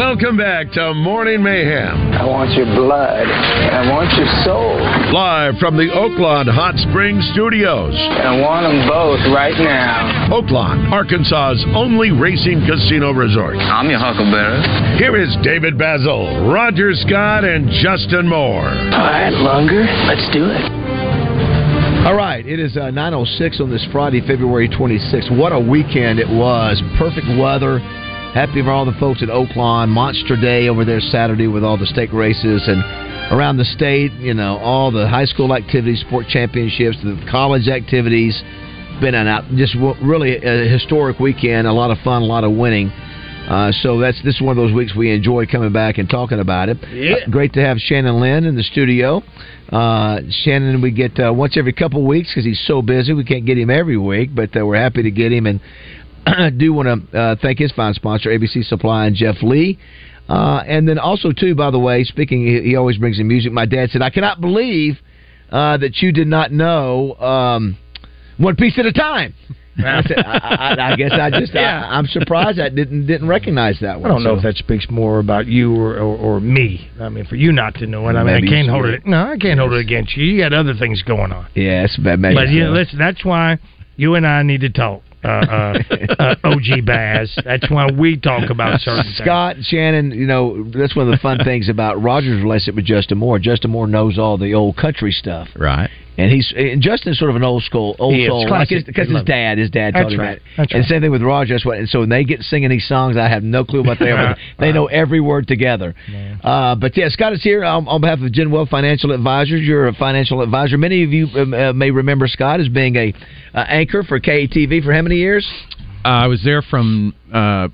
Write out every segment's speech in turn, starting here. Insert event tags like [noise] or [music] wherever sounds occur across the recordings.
Welcome back to Morning Mayhem. I want your blood. I want your soul. Live from the Oaklawn Hot Springs Studios. I want them both right now. Oaklawn, Arkansas's only racing casino resort. I'm your huckleberry. Here is David Bazzel, Roger Scott, and Justin Moore. All right, Lunger, let's do it. All right, it is uh, 9.06 on this Friday, February 26th. What a weekend it was. Perfect weather. Happy for all the folks at Oaklawn. Monster Day over there Saturday with all the stake races and around the state, you know, all the high school activities, sport championships, the college activities. Been an out, just really a historic weekend. A lot of fun, a lot of winning. Uh, so that's this is one of those weeks we enjoy coming back and talking about it. Yeah. Uh, great to have Shannon Lynn in the studio. Uh, Shannon, we get uh, once every couple weeks because he's so busy. We can't get him every week, but uh, we're happy to get him. And [clears throat] do want to uh, thank his fine sponsor, ABC Supply, and Jeff Lee. Uh, and then also, too, by the way, speaking, he, he always brings in music. My dad said, I cannot believe uh, that you did not know um, One Piece at a Time. I, said, I, I, I guess I just Yeah. I, I'm surprised I didn't didn't recognize that one. I don't know So- if that speaks more about you or, or, or me. I mean, for you not to know it, I mean, Maybe I can't hold it. No, I can't hold it against you. You got other things going on. Yes, but maybe. But you know, listen, that's why you and I need to talk. Uh, uh, uh, OG Baz. That's why we talk about certain things. Scott Shannon, you know that's one of the fun things about Roger's relationship with Justin Moore. Justin Moore knows all the old country stuff, Right. And he's and Justin's sort of an old school, old He is, soul, like his, because his dad, his dad That's taught him right. that. That's and right. same thing with Roger. That's what. And so when they get singing these songs, I have no clue what they are. Right, [laughs] but they know every word together. Uh, but yeah, Scott is here um, on behalf of Gen Wealth Financial Advisors. You're a financial advisor. Many of you um, uh, may remember Scott as being a uh, anchor for KATV for how many years? Uh, I was there from uh,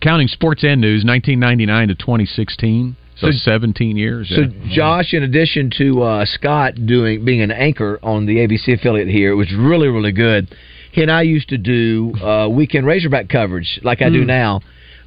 counting sports and news, 1999 to 2016. So, So- 17 years. So, yeah. Josh, in addition to uh, Scott doing being an anchor on the ABC affiliate here, it was really really good. He and I used to do uh, weekend Razorback coverage like I do Hmm. now,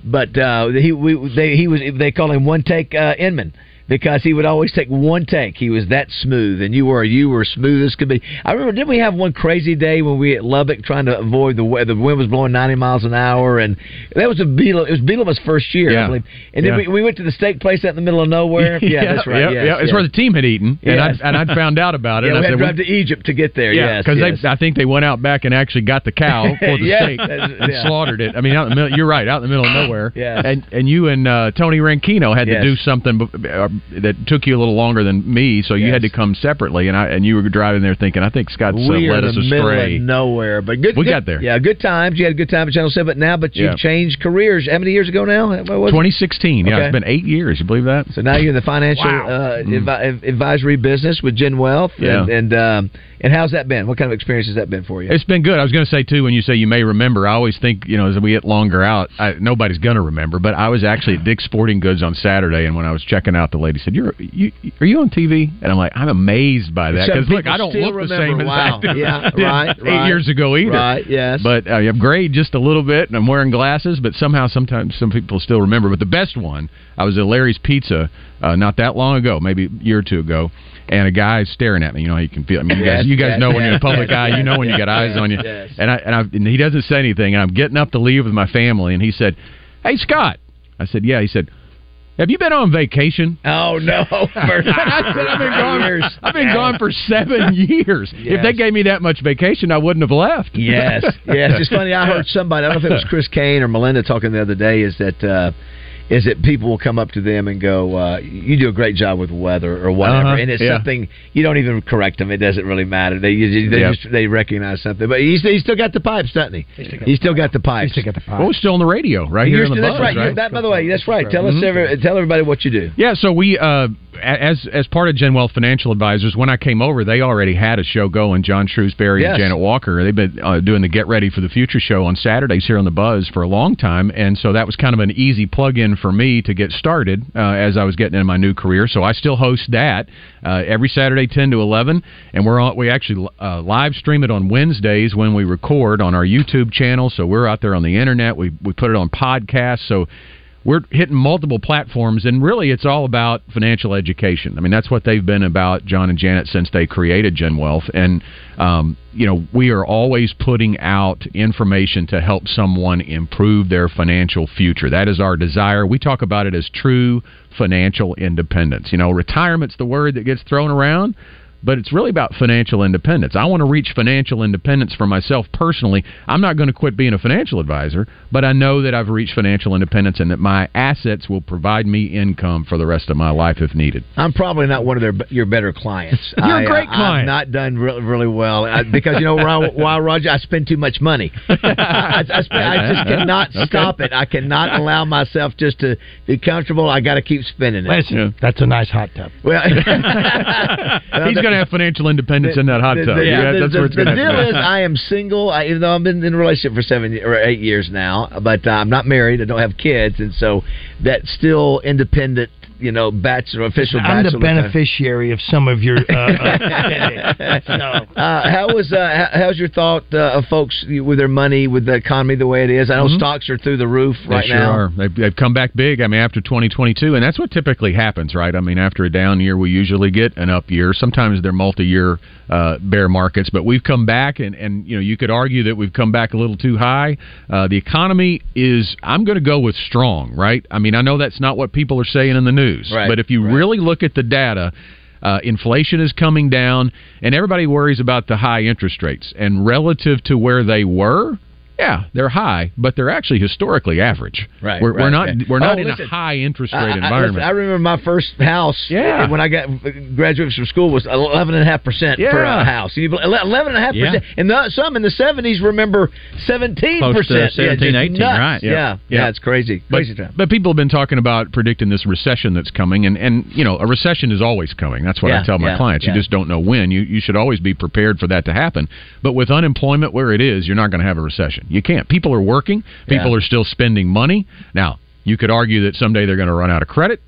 but uh, he we, they he was they call him one take uh, Inman. Because he would always take one take, he was that smooth, and you were you were smooth as could be. I remember, didn't we have one crazy day when we at Lubbock trying to avoid the weather? The wind was blowing ninety miles an hour, and that was a Beetle. It was Bielema's first year, I believe. And then Yeah. we, we went to the steak place out in the middle of nowhere. [laughs] Yeah, that's right. Yeah, yes, yeah. It's where the team had eaten, and Yes. I'd, and I'd found out about it. [laughs] Yeah, and we I had to said, drive to Egypt to get there. Yeah, because yes. I think they went out back and actually got the [laughs] cow for the Yes, steak and slaughtered it. I mean, out in the middle, you're right, out in the middle of nowhere. Yes. And and you and uh, Tony Rankino had Yes. to do something bef- uh, that took you a little longer than me, so you Yes. had to come separately. And I and you were driving there thinking, I think Scott's uh, we led us the middle astray. of nowhere, but good. We good- got there. Yeah, good times. You had a good time at Channel Seven, but now, but you've Yeah. changed careers. How many years ago now? What it? 2016. Yeah, Okay. it's been eight years. You believe that? So now you're in the financial Wow. uh, Mm. advi- advisory business with Gen Wealth, Yeah. and and, um, and how's that been? What kind of experience has that been for you? It's been good. I was going to say too, when you say you may remember, I always think you know as we get longer out, I, nobody's going to remember. But I was actually at Dick's Sporting Goods on Saturday, and when I was checking out, the lady said, "You're you are you on TV?" And I'm like, I'm amazed by that because look, I don't look the remember. same as Wow. I did, Yeah, [laughs] right, eight right. years ago either. Right, yes. But uh, I'm grayed just a little bit, and I'm wearing glasses. But somehow, sometimes some people still remember. But the best one, I was at Larry's Pizza uh, not that long ago, maybe a year or two ago. And a guy staring at me. You know how you can feel. I mean, you guys, you guys know when you're in public [laughs] eye. You know when you got eyes yes, on you. And I and, I and he doesn't say anything. And I'm getting up to leave with my family, and he said, "Hey, Scott." I said, "Yeah." He said, "Have you been on vacation?" oh no! [laughs] For [laughs] I said, "I've been gone. years. I've been gone for seven [laughs] years. If they gave me that much vacation, I wouldn't have left." Yes, yes. It's funny. I heard somebody. I don't know if it was Chris Kane or Melinda talking the other day. Is that uh, is that people will come up to them and go, uh, "You do a great job with weather or whatever," Uh-huh, and it's yeah. something you don't even correct them. It doesn't really matter. They you- they Yep. just they recognize something. But he's, he's still got the pipes, doesn't he? He's still got the pipes. Used to get the pie. Oh, it's still on the radio, right You're here in the still- that's buzz, right. You're- That, by the way, that's right. Tell us, every, tell everybody what you do. Yeah, so we uh as as part of Gen Wealth Financial Advisors, when I came over, they already had a show going. John Shrewsbury Yes. and Janet Walker. They've been uh, doing the Get Ready for the Future show on Saturdays here on the Buzz for a long time, and so that was kind of an easy plug-in for me to get started uh, as I was getting in my new career. So I still host that uh, every Saturday, ten to eleven, and we're. We actually uh, live stream it on Wednesdays when we record on our YouTube channel. So we're out there on the internet. We we put it on podcasts. So we're hitting multiple platforms, and really, it's all about financial education. I mean, that's what they've been about, John and Janet, since they created Gen Wealth, and um, you know, we are always putting out information to help someone improve their financial future. That is our desire. We talk about it as true financial independence. You know, retirement's the word that gets thrown around but it's really about financial independence. I want to reach financial independence for myself personally. I'm not going to quit being a financial advisor, but I know that I've reached financial independence and that my assets will provide me income for the rest of my life if needed. I'm probably not one of their your better clients. [laughs] You're I, a great uh, client. I've not done really, really well I, because you know while, [laughs] while Roger, I spend too much money. [laughs] I, I, spend, I just cannot Okay. stop it. I cannot allow myself just to be comfortable. I got to keep spending it. Listen, that's a nice hot tub. Well, He's going to have financial independence in that hot tub. the- yeah, the- that's the- where it's the going to deal is, I am single. I, even though I've been in a relationship for seven or eight years now, but uh, I'm not married. I don't have kids, and so that still independent, you know, bachelor official. I'm the bachelor kind of- beneficiary of some of your. Uh, uh, [laughs] so. Uh, how was uh, how, how's your thought uh, of folks with their money with the economy the way it is? I know Mhm. stocks are through the roof They right sure now. are. They've, they've come back big. I mean, after 2022, and that's what typically happens, right? I mean, after a down year, we usually get an up year. Sometimes they're multi-year uh, bear markets, but we've come back, and and you know, you could argue that we've come back a little too high. Uh, the economy is. I'm going to go with strong, right? I mean, I know that's not what people are saying in the news, Right, but if you really look at the data. Uh, inflation is coming down, and everybody worries about the high interest rates. And relative to where they were, yeah, they're high, but they're actually historically average. Right, We're, we're not right. we're not Oh, in listen, a high interest rate I, I- environment. listen, I remember my first house. Yeah. Eh, when I got graduated from school was eleven and a half percent for a house. Eleven and a half percent, and the, some in the seventies remember seventeen percent. 17, 18, right. Yeah, yeah, Yeah. it's crazy, but, crazy time. but people have been talking about predicting this recession that's coming, and, and you know a recession is always coming. That's what Yeah, I tell my yeah, clients. yeah. You just don't know when. You you should always be prepared for that to happen. But with unemployment where it is, you're not going to have a recession. You can't. People are working. People Yeah. are still spending money. Now you could argue that someday they're going to run out of credit.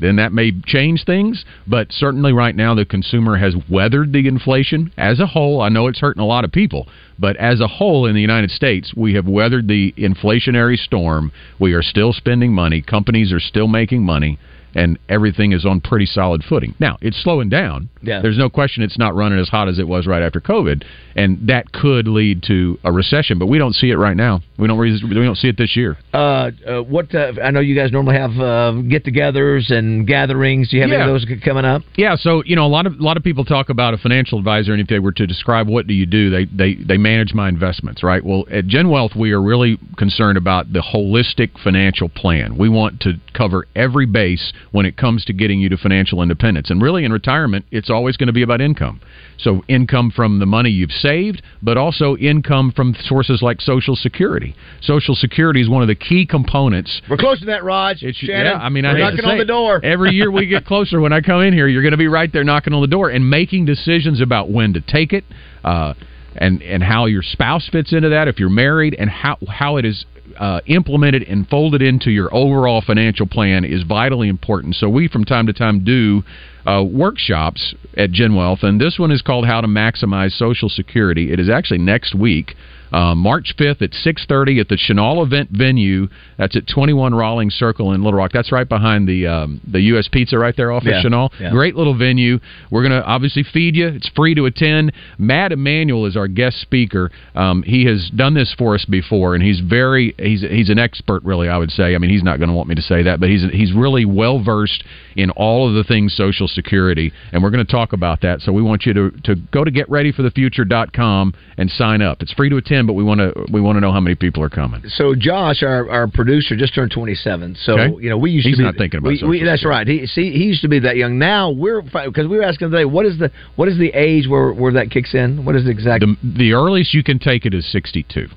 Then that may change things, but certainly right now the consumer has weathered the inflation as a whole. I know it's hurting a lot of people, but as a whole in the United States, we have weathered the inflationary storm. We are still spending money. Companies are still making money. And everything is on pretty solid footing. Now it's slowing down. Yeah. There's no question it's not running as hot as it was right after COVID, and that could lead to a recession. But we don't see it right now. We don't. re- We don't see it this year. Uh, uh, what uh, I know you guys normally have uh, get-togethers and gatherings. Do you have any of those coming up? Yeah, so you know a lot of a lot of people talk about a financial advisor, and if they were to describe what do you do, they they they manage my investments, right? Well, at Gen Wealth, we are really concerned about the holistic financial plan. We want to cover every base when it comes to getting you to financial independence, and really in retirement, it's always going to be about income. So income from the money you've saved, but also income from sources like Social Security. Social Security is one of the key components We're close to that, Raj. it's, Shannon, yeah, I mean, I knocking say on the door. Every year we get [laughs] closer. When I come in here, you're going to be right there knocking on the door and making decisions about when to take it, uh, and and how your spouse fits into that if you're married, and how how it is uh, implemented and folded into your overall financial plan is vitally important. So we from time to time do. Uh, workshops at Gen Wealth, and this one is called "How to Maximize Social Security." It is actually next week, uh, March 5th at 6:30 at the Chenal Event Venue. That's at 21 Rahling Circle in Little Rock. That's right behind the um, the U.S. Pizza right there off Yeah, of Chenal. yeah. Great little venue. We're going to obviously feed you. It's free to attend. Matt Emanuel is our guest speaker. Um, he has done this for us before, and he's very he's he's an expert, really. I would say. I mean, he's not going to want me to say that, but he's he's really well versed in all of the things Social Security, and we're going to talk about that. So we want you to to go to getreadyforthefuture.com and sign up. It's free to attend, but we want to we want to know how many people are coming. So Josh, our, our producer, just turned 27. So Okay. you know we used He's to be not thinking about we, we, That's right. He see he used to be that young. Now we're because we were asking today what is the what is the age where where that kicks in? What is the exact? The the earliest you can take it is 62.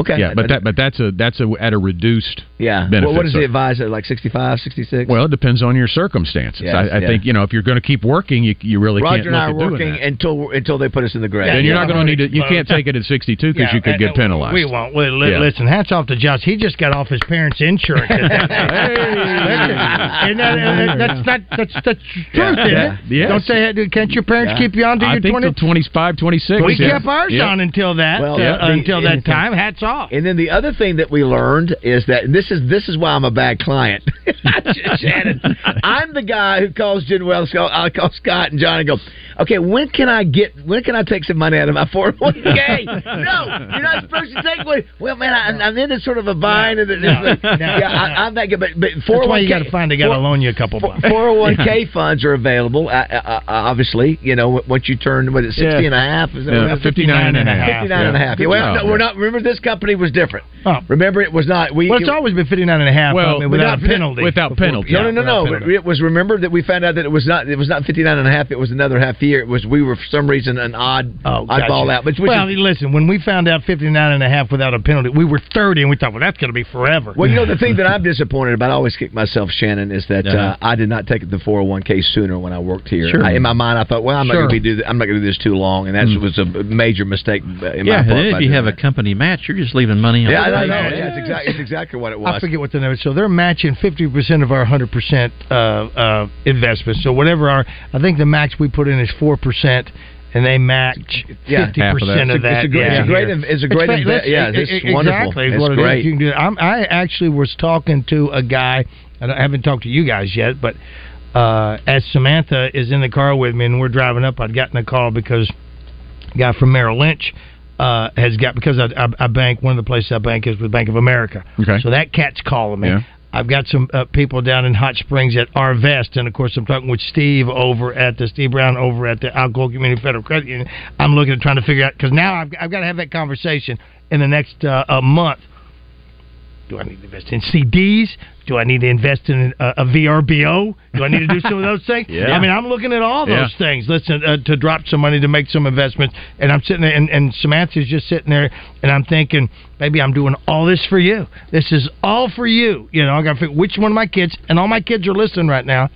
Okay. Yeah, but that but that's a that's a at a reduced yeah. benefit. Well, what is So- the advisor like 65, 66? Well, it depends on your circumstances. Yes, I, I yeah. think you know if you're going to keep working, you you really Roger can't and I look are at doing working until until they put us in the grave. then you're not going to need to. You can't take it at 62 because you could and, get penalized. We won't. Well, li- Yeah. Listen, hats off to Josh. He just got off his parents' insurance. [laughs] At that and that, and that- that's that, that's that's truth, isn't Yeah. it? Yes. Don't they? Can't your parents Yeah. keep you on till I you're twenty? 25, 26. we yeah. kept ours Yeah. on until that Well, uh, yeah. until that time. Hats saw. And then the other thing that we learned is that and this is this is why I'm a bad client. [laughs] Shannon, I'm the guy who calls Gen Wealth, go I call Scott and John and go, okay, when can I get when can I take some money out of my [laughs] 401k? [laughs] no, you're not supposed to take money. Well, man, I, I'm in this sort of a bind, and No, no. yeah, I, I'm that good. But but 401k, That's why you got to find they got to loan you a couple bucks. 401k funds are available. Uh, uh, uh, obviously, you know once you turn what is it, 60 Yeah. and a half? Is that Yeah, what it is? 59 and a half. 59 and a half. Yeah, well, no, we're not. Remember, this company was different. Oh. Remember, it was not. We. Well, it's it- always been 59 and a half, Well, I mean, without without- penalty. without Before- penalty. no, no, no, no. penalty. It was remember that we found out that it was not. It was not 59 and a half. It was another half year. It was we were for some reason an odd Oh, odd ball gotcha. out. Which, which well, is- listen, when we found out 59 and a half without a penalty, we were 30, and we thought, well, that's going to be forever. Well, you know the thing that I'm disappointed about. I always kick myself, Shannon, is that Uh-huh. uh, I did not take the 401k sooner when I worked here. Sure. I, in my mind, I thought, well, I'm Sure. not going to be do. th- I'm not going to do this too long, and that was a major mistake. uh, In Yeah, my and part if you doing have a company match, you're just leaving money on yeah, I the know. table. Yeah, it's exactly it's exactly what it was. I forget what the number. is. So they're matching 50% of our 100% uh, uh, investment. So whatever our, I think the max we put in is 4%. And they match Yeah, fifty half of that. percent of It's a- that. it's a great- yeah, it's a great here. inv- it's a great fa- inve- listen, yeah, it- it's it- wonderful. Exactly, It's what it is. great. You can do. it. I'm, I actually was talking to a guy. and I haven't talked to you guys yet, but uh, as Samantha is in the car with me and we're driving up, I'd gotten a call because a guy from Merrill Lynch uh, has got because I, I, I bank one of the places I bank is with Bank of America. Okay. So that cat's calling me. Yeah. I've got some uh, people down in Hot Springs at Arvest, and of course I'm talking with Steve over at the Steve Brown over at the Alcoa Community Federal Credit Union. I'm looking at trying to figure out because now I've, I've got to have that conversation in the next uh, a month. Do I need to invest in CDs? Do I need to invest in a, a VRBO? Do I need to do some of those things? [laughs] Yeah. I mean, I'm looking at all those Yeah. things. Listen, uh, to drop some money to make some investments, and I'm sitting there, and, and Samantha's just sitting there, and I'm thinking, maybe I'm doing all this for you. This is all for you. You know, I got to figure which one of my kids, and all my kids are listening right now.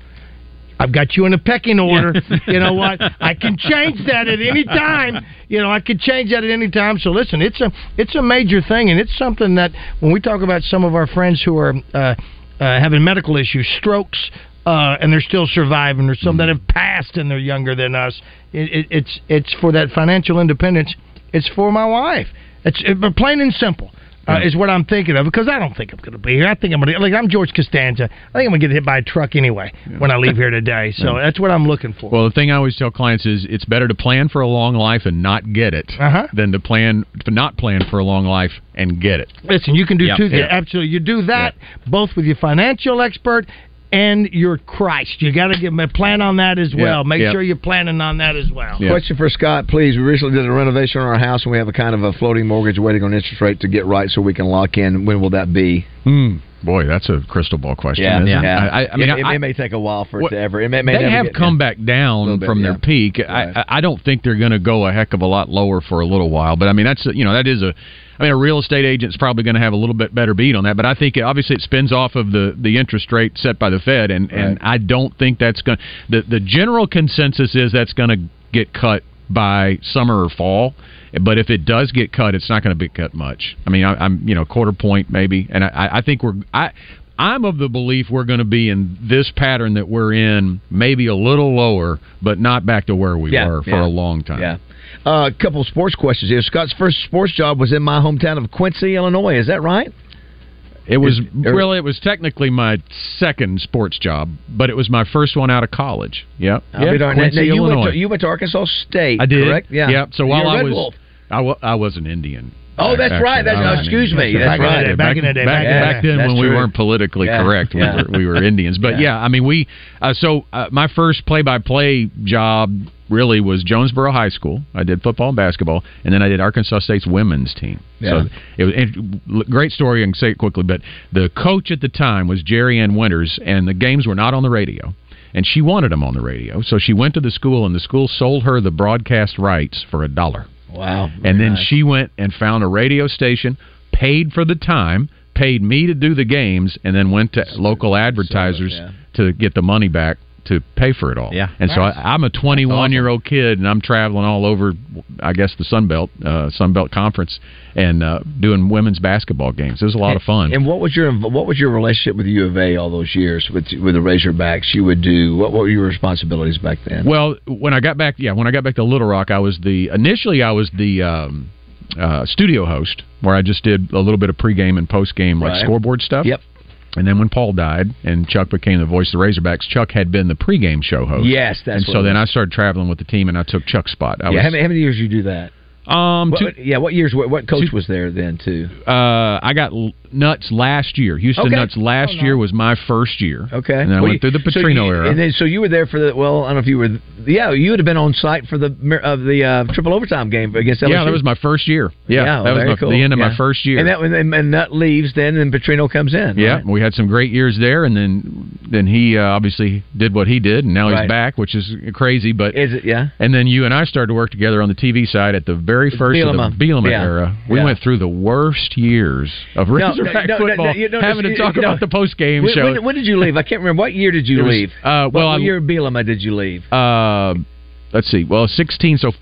I've got you in a pecking order. [laughs] you know what? I can change that at any time. You know, I can change that at any time. So listen, it's a it's a major thing, and it's something that when we talk about some of our friends who are uh, uh, having medical issues, strokes, uh, and they're still surviving, or some that have passed and they're younger than us. It, it, it's it's for that financial independence. It's for my wife. It's it, plain and simple. Uh, is what I'm thinking of because I don't think I'm going to be here. I think I'm going to like I'm George Costanza. I think I'm going to get hit by a truck anyway when I leave here today. [laughs] So that's what I'm looking for. Well, the thing I always tell clients is it's better to plan for a long life and not get it Uh-huh. than to plan to not plan for a long life and get it. Listen, you can do Yep. two things. Yeah. Absolutely, you do that both with your financial expert and your Christ. You got to give a plan on that as well. Yeah. Make Yeah. sure you're planning on that as well. Question for Scott, please. We recently did a renovation on our house, and we have a kind of a floating mortgage waiting on interest rate to get right, so we can lock in. When will that be? Hmm. Boy, that's a crystal ball question. Yeah, isn't yeah. I, I, I mean, it, it, I, it may take a while for it to ever. It may, may they never have get- come yeah. back down bit, from their yeah. peak. I, I I don't think they're going to go a heck of a lot lower for a little while. But I mean, that's you know that is a. I mean, a real estate agent's probably going to have a little bit better beat on that. But I think it, obviously it spins off of the the interest rate set by the Fed, and and I don't think that's going. The the general consensus is that's going to get cut by summer or fall. But if it does get cut, it's not going to be cut much. I mean, I, I'm you know quarter point maybe, and I, I think we're I. I'm of the belief we're going to be in this pattern that we're in, maybe a little lower, but not back to where we Yeah, were for yeah. a long time. Yeah. Uh, a couple sports questions here. Scott's first sports job was in my hometown of Quincy, Illinois. Is that right? It was Is- er- well, it was technically my second sports job, but it was my first one out of college. Yep. I'll yeah. Now, Quincy, now, you, Illinois. went to, you went to Arkansas State, I did. correct? Yeah. Yep. So You're while a I was. I, I was an Indian. Oh, that's Actually, right. That's, I oh, excuse me. That's Back in right. day, back in the day, back, back in back then That's when we weren't politically Yeah, correct, yeah. we were we were Indians. But Yeah. yeah, I mean we. Uh, so uh, my first play-by-play job really was Jonesboro High School. I did football and basketball, and then I did Arkansas State's women's team. Yeah. So it was and great story. I can say it quickly, but the coach at the time was Jerry Ann Winters, and the games were not on the radio. And she wanted them on the radio, so she went to the school, and the school sold her the broadcast rights for a dollar. Wow. And then Nice. she went and found a radio station, paid for the time, paid me to do the games, and then went to local advertisers yeah. to get the money back to pay for it all. Yeah. And so I, I'm a 21 year old kid, and I'm traveling all over, I guess the Sun Belt, uh, Sun Belt Conference, and uh, doing women's basketball games. It was a lot of fun. And what was your what was your relationship with U of A all those years with with the Razorbacks? You would do what? What were your responsibilities back then? Well, when I got back, yeah, when I got back to Little Rock, I was the initially I was the um, uh, studio host where I just did a little bit of pregame and postgame like Right. scoreboard stuff. Yep. And then when Paul died and Chuck became the voice of the Razorbacks, Chuck had been the pregame show host. Yes, that's and so then I started traveling with the team, and I took Chuck's spot. I yeah, was, how many, how many years you do that? Um, What- two- yeah, what years? What, what coach two- was there then too? uh, I got Nutt's last year. Houston Okay. Nuts last year was my first year. Okay, and then I Well, went through the so Petrino you- era. and then so you were there for the. Well, I don't know if you were. Yeah, you would have been on site for the mir- of the uh, triple overtime game against LSU. yeah, that was my first year. Yeah, Yeah, that was my, cool. the end of Yeah. my first year. And that and, and Nutt leaves then, and Petrino comes in. Yeah, right? we had some great years there, and then then he uh, obviously did what he did, and now he's back, which is crazy. But Is it? Yeah. and then you and I started to work together on the TV side at the very first Bielema. of the Bielema Yeah. era. We Yeah. went through the worst years of Razorback no, no, football, no, having to talk about the post game show. when, when did you leave? I can't remember. What year did you was, leave? uh, well, what year of Bielema did you leave? uh, let's see. Well, 16, so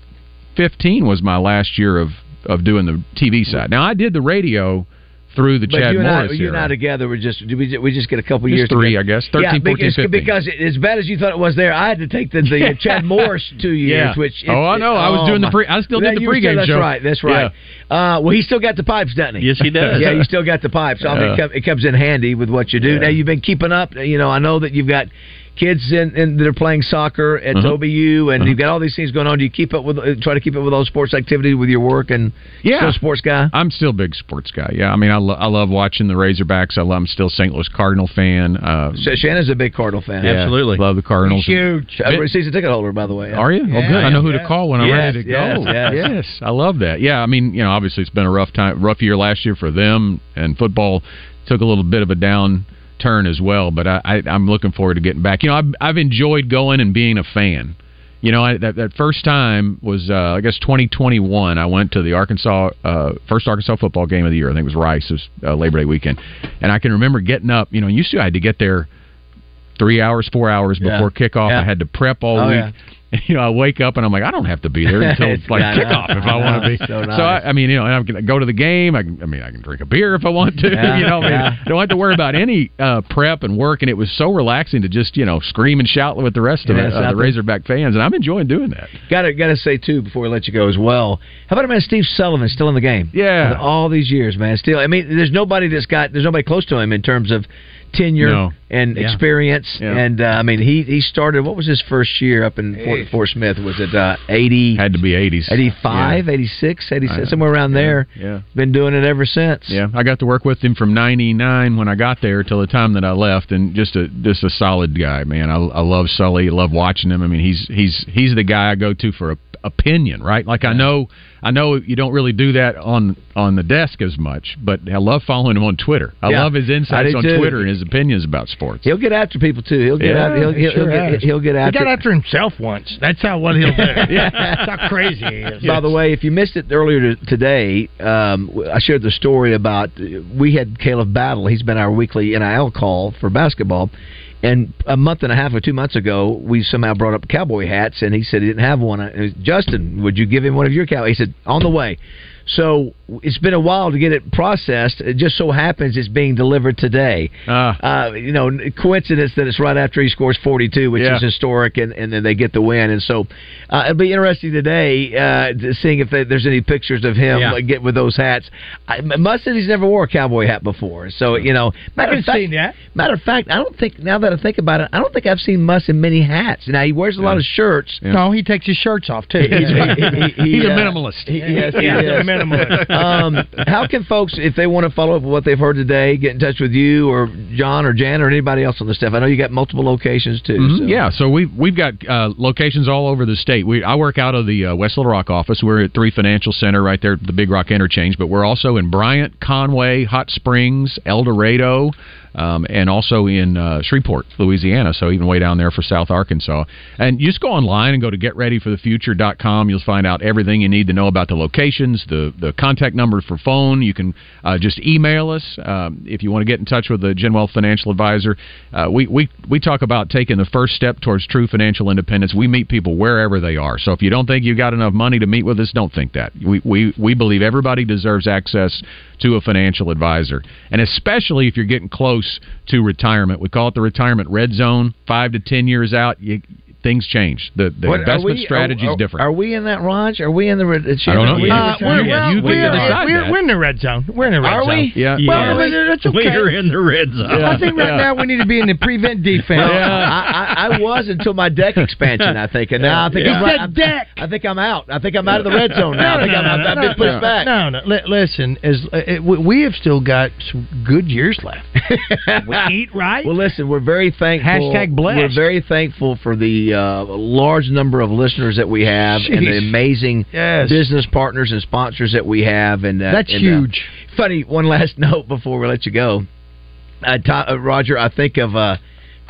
15 was my last year of of doing the TV side. Now I did the radio through the But Chad you and Morris I, you and. I together were just we just, we just get a couple Just years three, together. I guess. 13, yeah, 14, because, 15. because it, as bad as you thought it was there, I had to take the, the [laughs] Chad Morris two years. Yeah. Which Oh, I know. I was doing the pre- I still did Yeah, the you were pregame still- That's show. right. That's right. Uh, well, he still got the pipes, doesn't he? Yes, he does. yeah, you still got the pipes. I mean, it, it comes in handy with what you do. Now you've been keeping up. You know, I know that you've got kids in, in that are playing soccer at Uh-huh. OBU, and Uh-huh. you've got all these things going on. Do you keep up with uh, try to keep up with all sports activity with your work and Yeah. still a sports guy? I'm still a big sports guy. Yeah, I mean, I, lo- I love watching the Razorbacks. I love, I'm still a St. Louis Cardinal fan. Uh, Sh- Shannon's a big Cardinal fan. yeah, Absolutely. love the Cardinals. Huge. Uh, season ticket holder, by the way. Are you? oh, Yeah, good. I know who yeah. to call when I'm Yes, ready to yes, go. yes. I love that. Yeah, I mean, you know, obviously it's been a rough time, rough year last year for them, and football took a little bit of a down turn as well. But I, I, I'm looking forward to getting back. You know, I've, I've enjoyed going and being a fan. You know, I, that, that first time was, uh, I guess, 2021. I went to the Arkansas uh, first Arkansas football game of the year. I think it was Rice. It was uh, Labor Day weekend, and I can remember getting up. You know, used to I had to get there three hours, four hours Yeah. before kickoff. Yeah. I had to prep all Oh, week. yeah. [laughs] You know, I wake up and I'm like, I don't have to be there [laughs] until It's- like I kickoff if I, I want to be. [laughs] So So. I, I mean, you know, and I'm gonna go to the game. I, can, I mean, I can drink a beer if I want to. Yeah. You know, I, mean, Yeah. I don't have to worry about any uh, prep and work. And it was so relaxing to just you know scream and shout with the rest of Yeah, it, uh, the. Razorback fans, and I'm enjoying doing that. Got to got to say too before we let you go as well. How about a man Steve Sullivan still in the game? Yeah. All these years, man. Still, I mean, there's nobody that's got there's nobody close to him in terms of tenure No. And Yeah. experience. Yeah. And uh, I mean, he he started. What was his first year up in Fort, Fort Smith? Was it uh, 80, Had to be 80s, 85, Yeah. 86, 86, I- somewhere around there? Yeah. Been doing it ever since. Yeah, I got to work with him from '99 when I got there till the time that I left, and just a just a solid guy, man. I, I love Sully, I love watching him. I mean, he's he's he's the guy I go to for a, opinion, right? Like I know I know you don't really do that on on the desk as much, but I love following him on Twitter. I Yeah, love his insights on too. Twitter and his opinions about sports. He'll get after people too. He'll get Yeah, out. He'll, he he'll, sure he'll, get, he'll get He after. got after himself once. That's how what he'll do. yeah, [laughs] that's how crazy he is. By the way, if you missed it earlier today, um, I shared the story about we had Khalif Battle. He's been our weekly NIL call for basketball. And a month and a half or two months ago, we somehow brought up cowboy hats, and he said he didn't have one. Was, Justin, would you give him one of your cowboy? He said, on the way. So it's been a while to get it processed. It just so happens it's being delivered today. Ah. Uh, you know, coincidence that it's right after he scores 42, which Yeah. is historic, and, and then they get the win. And so uh, it'll be interesting today uh, to seeing if there's any pictures of him Yeah. like, get with those hats. I, Musk said he's never wore a cowboy hat before, so you know. Matter of fact, seen that. matter of fact, I don't think now that I think about it, I don't think I've seen Musk in many hats. Now he wears a lot of shirts. No, he takes his shirts off too. [laughs] He- he- he- he, He's a uh, minimalist. he- yes, he Yeah, is. a minimalist. [laughs] um, how can folks, if they want to follow up with what they've heard today, get in touch with you or John or Jan or anybody else on the staff? I know you got multiple locations too. Mhm. so- Yeah, so we've we've got uh, locations all over the state. We I work out of the uh, West Little Rock office. We're at Three Financial Center right there at the Big Rock interchange, but we're also in Bryant, Conway, Hot Springs, El Dorado. Um, and also in uh, Shreveport, Louisiana, so even way down there for South Arkansas. And you just go online and go to getreadyforthefuture.com. You'll find out everything you need to know about the locations, the the contact number for phone. You can uh, just email us um, if you want to get in touch with the Wealth Financial Advisor. Uh, we, we we talk about taking the first step towards true financial independence. We meet people wherever they are. So if you don't think you got enough money to meet with us, don't think that. We we we believe everybody deserves access to a financial advisor, and especially if you're getting close to retirement. We call it the retirement red zone. Five to ten years out, you things change. The, the What, investment we- strategy is different. Are we in that, Raj? Are we in the? Red- I don't know. Are we in Uh, the- we're, well, you we're, to we're, we're in the red zone. We're in the red Are zone. Are we? yeah. Well, yeah. but that's okay. We're in the red zone. I think right now we need to be in the prevent defense. Well, I, I, I was until my deck expansion, I think, and now I think He I'm, said I'm, deck. I think I'm out. I think I'm out of the red zone now. I think I'm, I've been pushed back. No, no. Li- listen, as uh, it, we- we have still got some good years left. [laughs] we eat right. Well, listen, we're very thankful. Hashtag blessed. We're very thankful for the uh, large number of listeners that we have and the amazing Yes. business partners and sponsors that we have. And uh, That's and, uh, huge. funny. One last [laughs] note before we let you go, uh, To- uh, Roger. I think of. Uh,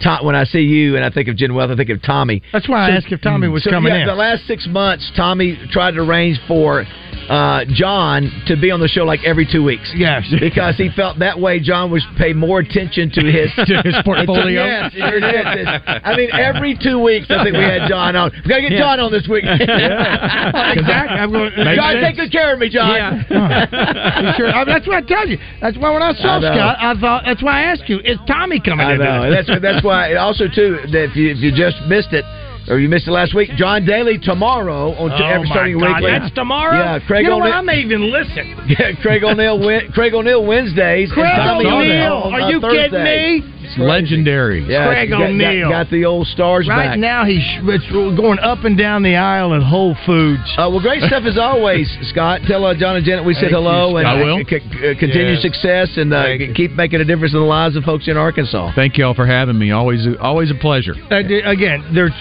Tom, when I see you and I think of Gen Wealth, I think of Tommy. That's why I asked if Tommy was So, coming yeah, in. The last six months, Tommy tried to arrange for uh, John to be on the show like every two weeks. Yes. [laughs] because he felt that way John was pay more attention to his [laughs] To his [laughs] portfolio? yes, yes, yes, yes. I mean, every two weeks I think we had John on. We gotta get Yeah. John on this week. exactly. I'm going, John, take good care of me, John. Yeah. sure. I, that's what I tell you. That's why when I saw I. Scott, I thought that's why I asked you: Is Tommy coming I in? know. That's that's why. Also, too, that if you if you just missed it. Or you missed it last week. John Daly tomorrow on Oh, every my starting God, week. That's tomorrow. Yeah, Craig you know what? O'Neill- I may even listen. [laughs] Yeah, Craig O'Neill. Win- Craig O'Neill Wednesdays. Craig O'Neill, are you Thursday. kidding me? It's legendary. Yeah, Craig got- got- O'Neill. got, the old stars Right back. now, he's it's going up and down the aisle at Whole Foods. Uh, well, great stuff as always, [laughs] Scott. Tell uh, John and Janet we said Thank you, hello and I will. uh, c- c- uh, continue Yes. success and uh, keep making a difference in the lives of folks in Arkansas. Thank you all for having me. Always, always a pleasure. Uh, d- again, there's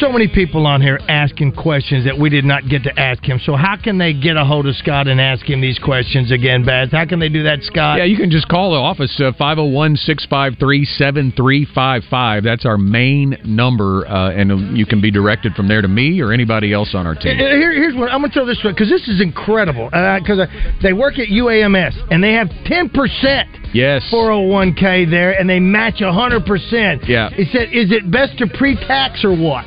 so many people on here asking questions that we did not get to ask him. So how can they get a hold of Scott and ask him these questions again, Baz? How can they do that, Scott? Yeah, you can just call the office uh, 501 653 7355. That's our main number, uh, and you can be directed from there to me or anybody else on our team. Here, here's what I'm going to tell this because this is incredible. Because uh, they work at UAMS and they have 10 percent Yes. 401k there, and they match 100 percent. Yeah. He said, "Is it best to pre-tax or what?"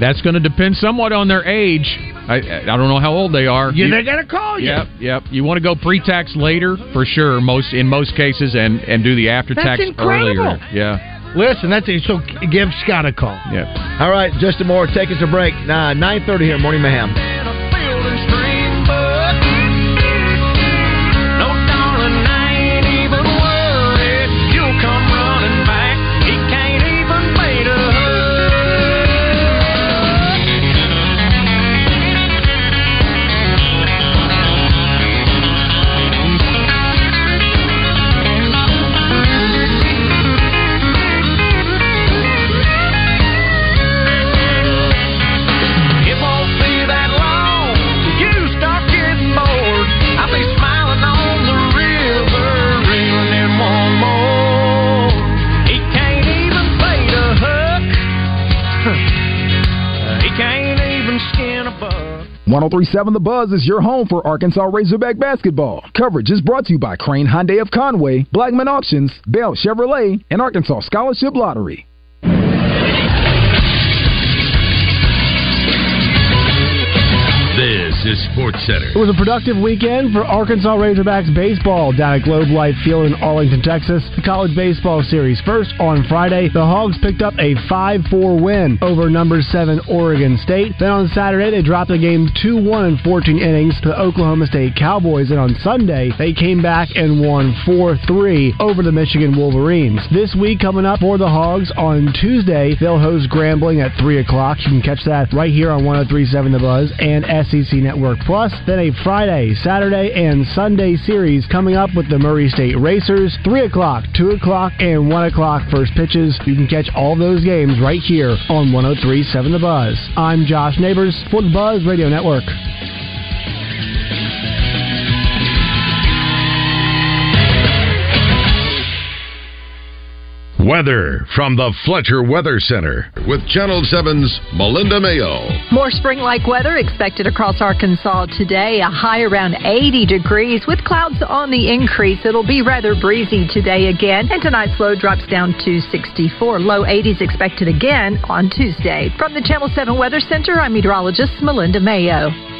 That's going to depend somewhat on their age. I, I don't know how old they are. Yeah, You- they're to call you. Yep, yep. You want to go pre-tax later for sure. Most in most cases, and and do the after-tax earlier. Yeah, Listen, that's it. So give Scott a call. yeah. All right, Justin Moore, take us a break. Nah, 9.30 here, Morning Mayhem. 1037 The Buzz is your home for Arkansas Razorback basketball. Coverage is brought to you by Crain Hyundai of Conway, Blackman Auctions, Bell Chevrolet, and Arkansas Scholarship Lottery. Is Sports Center. It was a productive weekend for Arkansas Razorbacks baseball down at Globe Life Field in Arlington, Texas. The college baseball series. First on Friday, the Hogs picked up a 5-4 win over number 7 Oregon State. Then on Saturday, they dropped the game 2-1 in 14 innings to the Oklahoma State Cowboys. And on Sunday, they came back and won 4-3 over the Michigan Wolverines. This week coming up for the Hogs on Tuesday, they'll host Grambling at 3 o'clock. You can catch that right here on 1037 The Buzz and SEC Network Plus. Then a Friday, Saturday, and Sunday series coming up with the Murray State Racers. 3 o'clock, 2 o'clock, and 1 o'clock first pitches. You can catch all those games right here on 1037 The Buzz. I'm Josh Neighbors for the Buzz Radio Network. Weather from the Fletcher Weather Center with Channel 7's Melinda Mayo. More spring like weather expected across Arkansas today. A high around 80 degrees with clouds on the increase. It'll be rather breezy today again. And tonight's low drops down to 64. Low 80s expected again on Tuesday. From the Channel 7 Weather Center, I'm meteorologist Melinda Mayo.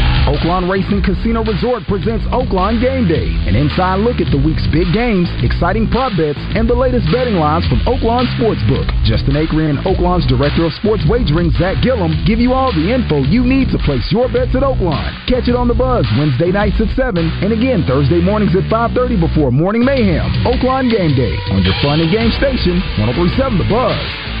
Oaklawn Racing Casino Resort presents Oaklawn Game Day, an inside look at the week's big games, exciting prop bets, and the latest betting lines from Oaklawn Sportsbook. Justin Acri and Oaklawn's Director of Sports Wagering, Zach Gillum, give you all the info you need to place your bets at Oaklawn. Catch it on the Buzz Wednesday nights at 7 and again Thursday mornings at 5.30 before Morning Mayhem. Oaklawn Game Day on your fun and game station, 1037 The Buzz.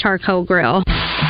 charcoal grill.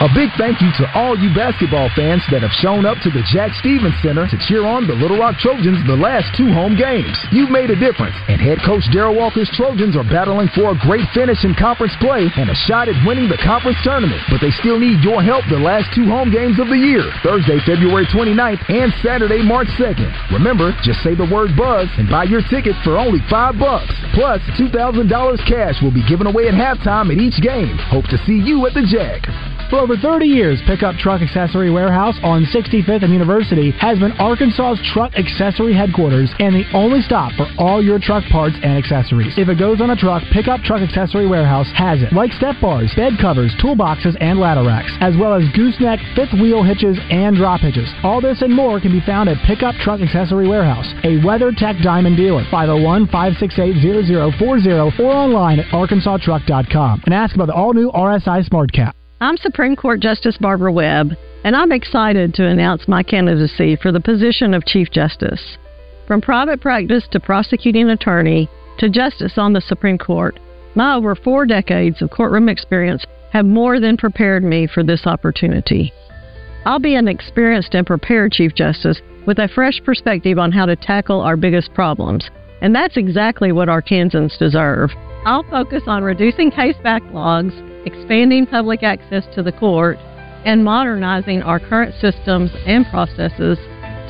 A big thank you to all you basketball fans that have shown up to the Jack Stephens Center to cheer on the Little Rock Trojans the last two home games. You've made a difference, and head coach Darrell Walker's Trojans are battling for a great finish in conference play and a shot at winning the conference tournament. But they still need your help the last two home games of the year, Thursday, February 29th and Saturday, March 2nd. Remember, just say the word buzz and buy your ticket for only five bucks. Plus, $2,000 cash will be given away at halftime at each game. Hope to see you at the Jack. For over 30 years, Pickup Truck Accessory Warehouse on 65th and University has been Arkansas's truck accessory headquarters and the only stop for all your truck parts and accessories. If it goes on a truck, Pickup Truck Accessory Warehouse has it, like step bars, bed covers, toolboxes, and ladder racks, as well as gooseneck, fifth wheel hitches, and drop hitches. All this and more can be found at Pickup Truck Accessory Warehouse, a WeatherTech Diamond dealer, 501 568 0040 or online at arkansastruck.com and ask about the all new RSI Smart Cap. I'm Supreme Court Justice Barbara Webb, and I'm excited to announce my candidacy for the position of Chief Justice. From private practice to prosecuting attorney to justice on the Supreme Court, my over four decades of courtroom experience have more than prepared me for this opportunity. I'll be an experienced and prepared Chief Justice with a fresh perspective on how to tackle our biggest problems, and that's exactly what our Arkansans deserve. I'll focus on reducing case backlogs, expanding public access to the court, and modernizing our current systems and processes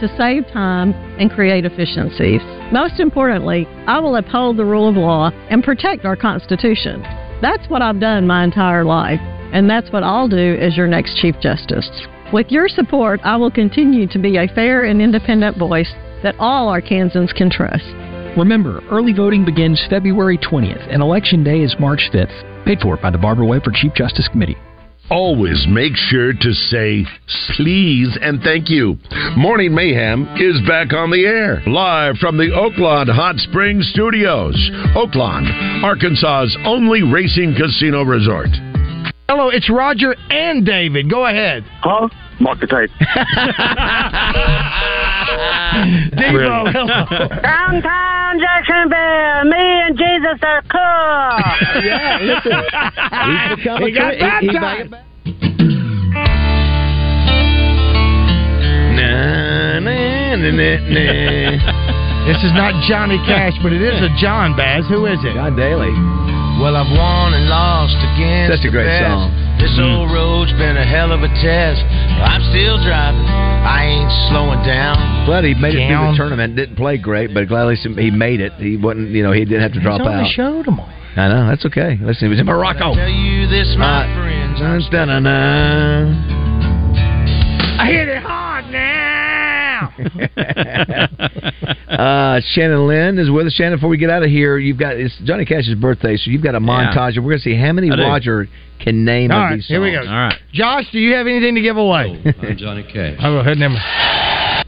to save time and create efficiencies. Most importantly, I will uphold the rule of law and protect our Constitution. That's what I've done my entire life, and that's what I'll do as your next Chief Justice. With your support, I will continue to be a fair and independent voice that all Arkansans can trust. Remember, early voting begins February 20th and Election Day is March 5th. Paid for by the Barbara Webb for Chief Justice Committee. Always make sure to say please and thank you. Morning Mayhem is back on the air, live from the Oaklawn Hot Springs Studios. Oaklawn, Arkansas's only racing casino resort. Hello, it's Roger and David. Go ahead. Huh? Mark the tape. [laughs] [laughs] Devo, hello. Downtown Jacksonville, me and Jesus are cool. yeah, listen. He's become He a got tra- he- he- baptized. Na, na, na, na, na. This is not Johnny Cash, but it is a John Baz. Who is it? John Daly. Well, I've won and lost against Such a the great best. song. This old road's been a hell of a test. I'm still driving. I ain't slowing down. Glad he made it through the tournament. Didn't play great, but glad he made it. He wasn't, you know, he didn't have to drop He's on out. the show tomorrow. I know that's okay. Listen, he was in Morocco. I tell you this, my Uh, friends. I hit it. [laughs] uh, Shannon Lynn is with us. Shannon, before we get out of here, you've got it's Johnny Cash's birthday, so you've got a montage. and We're going to see how many Roger can name All of right, these songs. here we go. All right, Josh, do you have anything to give away? I'm [laughs] Johnny Cash. I'll go ahead and.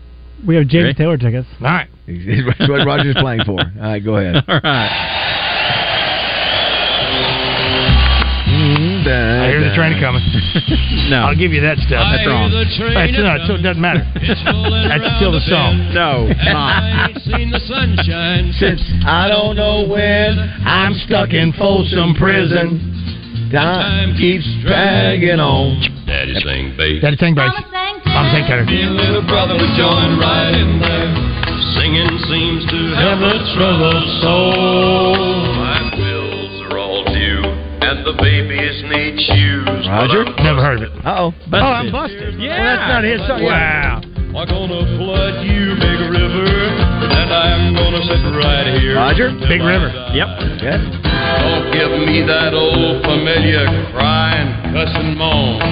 We have James Taylor tickets. All right. That's what Roger's playing for. All right, go ahead. [laughs] All right. I hear the train coming. [laughs] No. I'll give you that stuff. That's wrong. That's not. So it doesn't matter. [laughs] That's still the song. No, I ain't seen the sunshine Since I don't know when I'm stuck in Folsom Prison. Time keeps dragging on. Daddy sang bass. Daddy sang bass. Mama sang tenor. Me and little brother would join right in there. Singing seems to have a troubled soul. My bills are all due, and the babies need shoes. Roger. Never heard of it. Uh oh. Oh, I'm busted. Yeah. Well, that's not his song. Wow. I'm gonna flood you, Big River, and I'm gonna sit right here. Roger. Big River. Yep. Yeah. Don't give me that old familiar crying, cussing moan.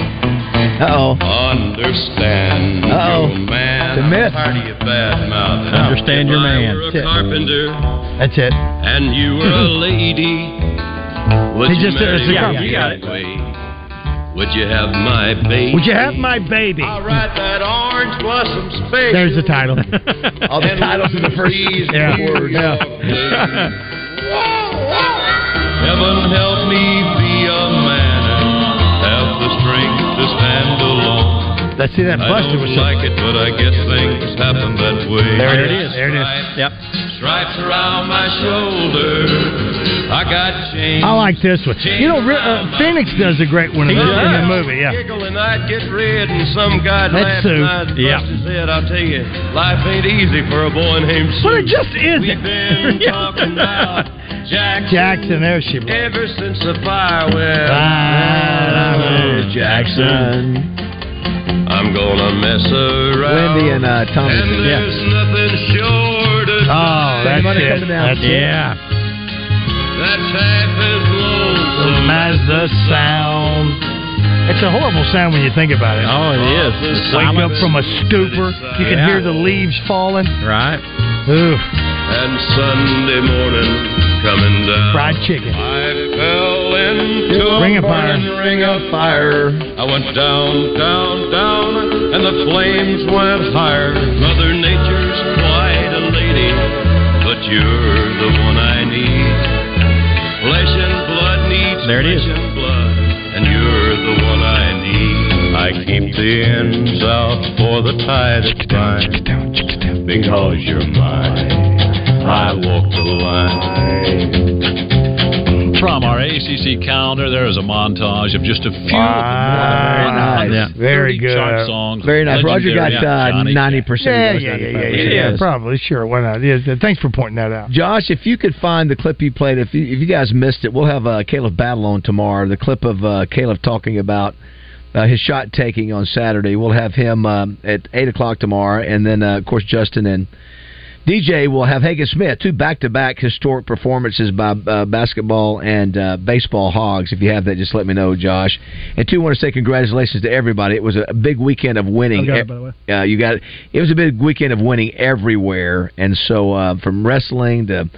Uh oh. Understand, Uh-oh. you man. The myth. I'm tired of your bad mouth. Understand your if I man. were That's it. a carpenter That's it. and you were a [laughs] lady. Would He you just did marry it a me carpenter. You got it. anyway? Would you have my baby? Would you have my baby? I'll ride that orange blossom special. There's the title. [laughs] All the titles in the first Yeah. words. [laughs] Heaven help me be a man and have the strength to stand alone. Let's see that don't was like it, but I guess things happen that way. There it is. There it is. Yep. Stripes around my shoulder. I got chains. I like this one. Change You know, uh, Phoenix does a great one in, the, in the movie. Yeah. I'd get red, and some guy'd That's laugh Sue. and I'd Yeah. bust his head. I'll tell you, life ain't easy for a boy named Sue. Well, it just We've isn't. been [laughs] talking about Jackson. Jackson, there she was. Ever since the fire went Ah, Jackson. I'm gonna mess around. Wendy and uh, Tommy. And there's nothing short of Oh, that's it. coming down. That's it. Yeah. That's half as lonesome as the sound. It's a horrible sound when you think about it. Oh, it oh, is. The Wake up from a stupor. You can Yeah. hear the leaves falling. Right. Ooh, And Sunday morning coming down. fried chicken. I fell into Ring a of fire. burning ring of fire. I went down, down, down, and the flames went higher. Mother Nature's quite a lady, but you're the one I There it is. blood, and you're the one I need. I keep the ends out for the tide to find, because you're mine. I walk the line. From our ACC calendar, there is a montage of just a few Very of the nice. Very good. chart songs. Very nice. Roger got Legendary uh, 90%. Yeah, yeah, yeah, yeah, yeah, yeah. Probably, sure. Why not? Yeah, thanks for pointing that out. Josh, if you could find the clip you played, if you, if you guys missed it, we'll have uh, Khalif Battle on tomorrow. The clip of uh, Khalif talking about uh, his shot taking on Saturday. We'll have him um, at eight o'clock tomorrow, and then uh, of course Justin and DJ will have Hagen Smith, two back-to-back historic performances by uh, basketball and uh, baseball hogs. If you have that, just let me know, Josh. And two, want to say congratulations to everybody. It was a big weekend of winning. Got it, by the way. Uh, you got it was a big weekend of winning everywhere, and so uh, from wrestling to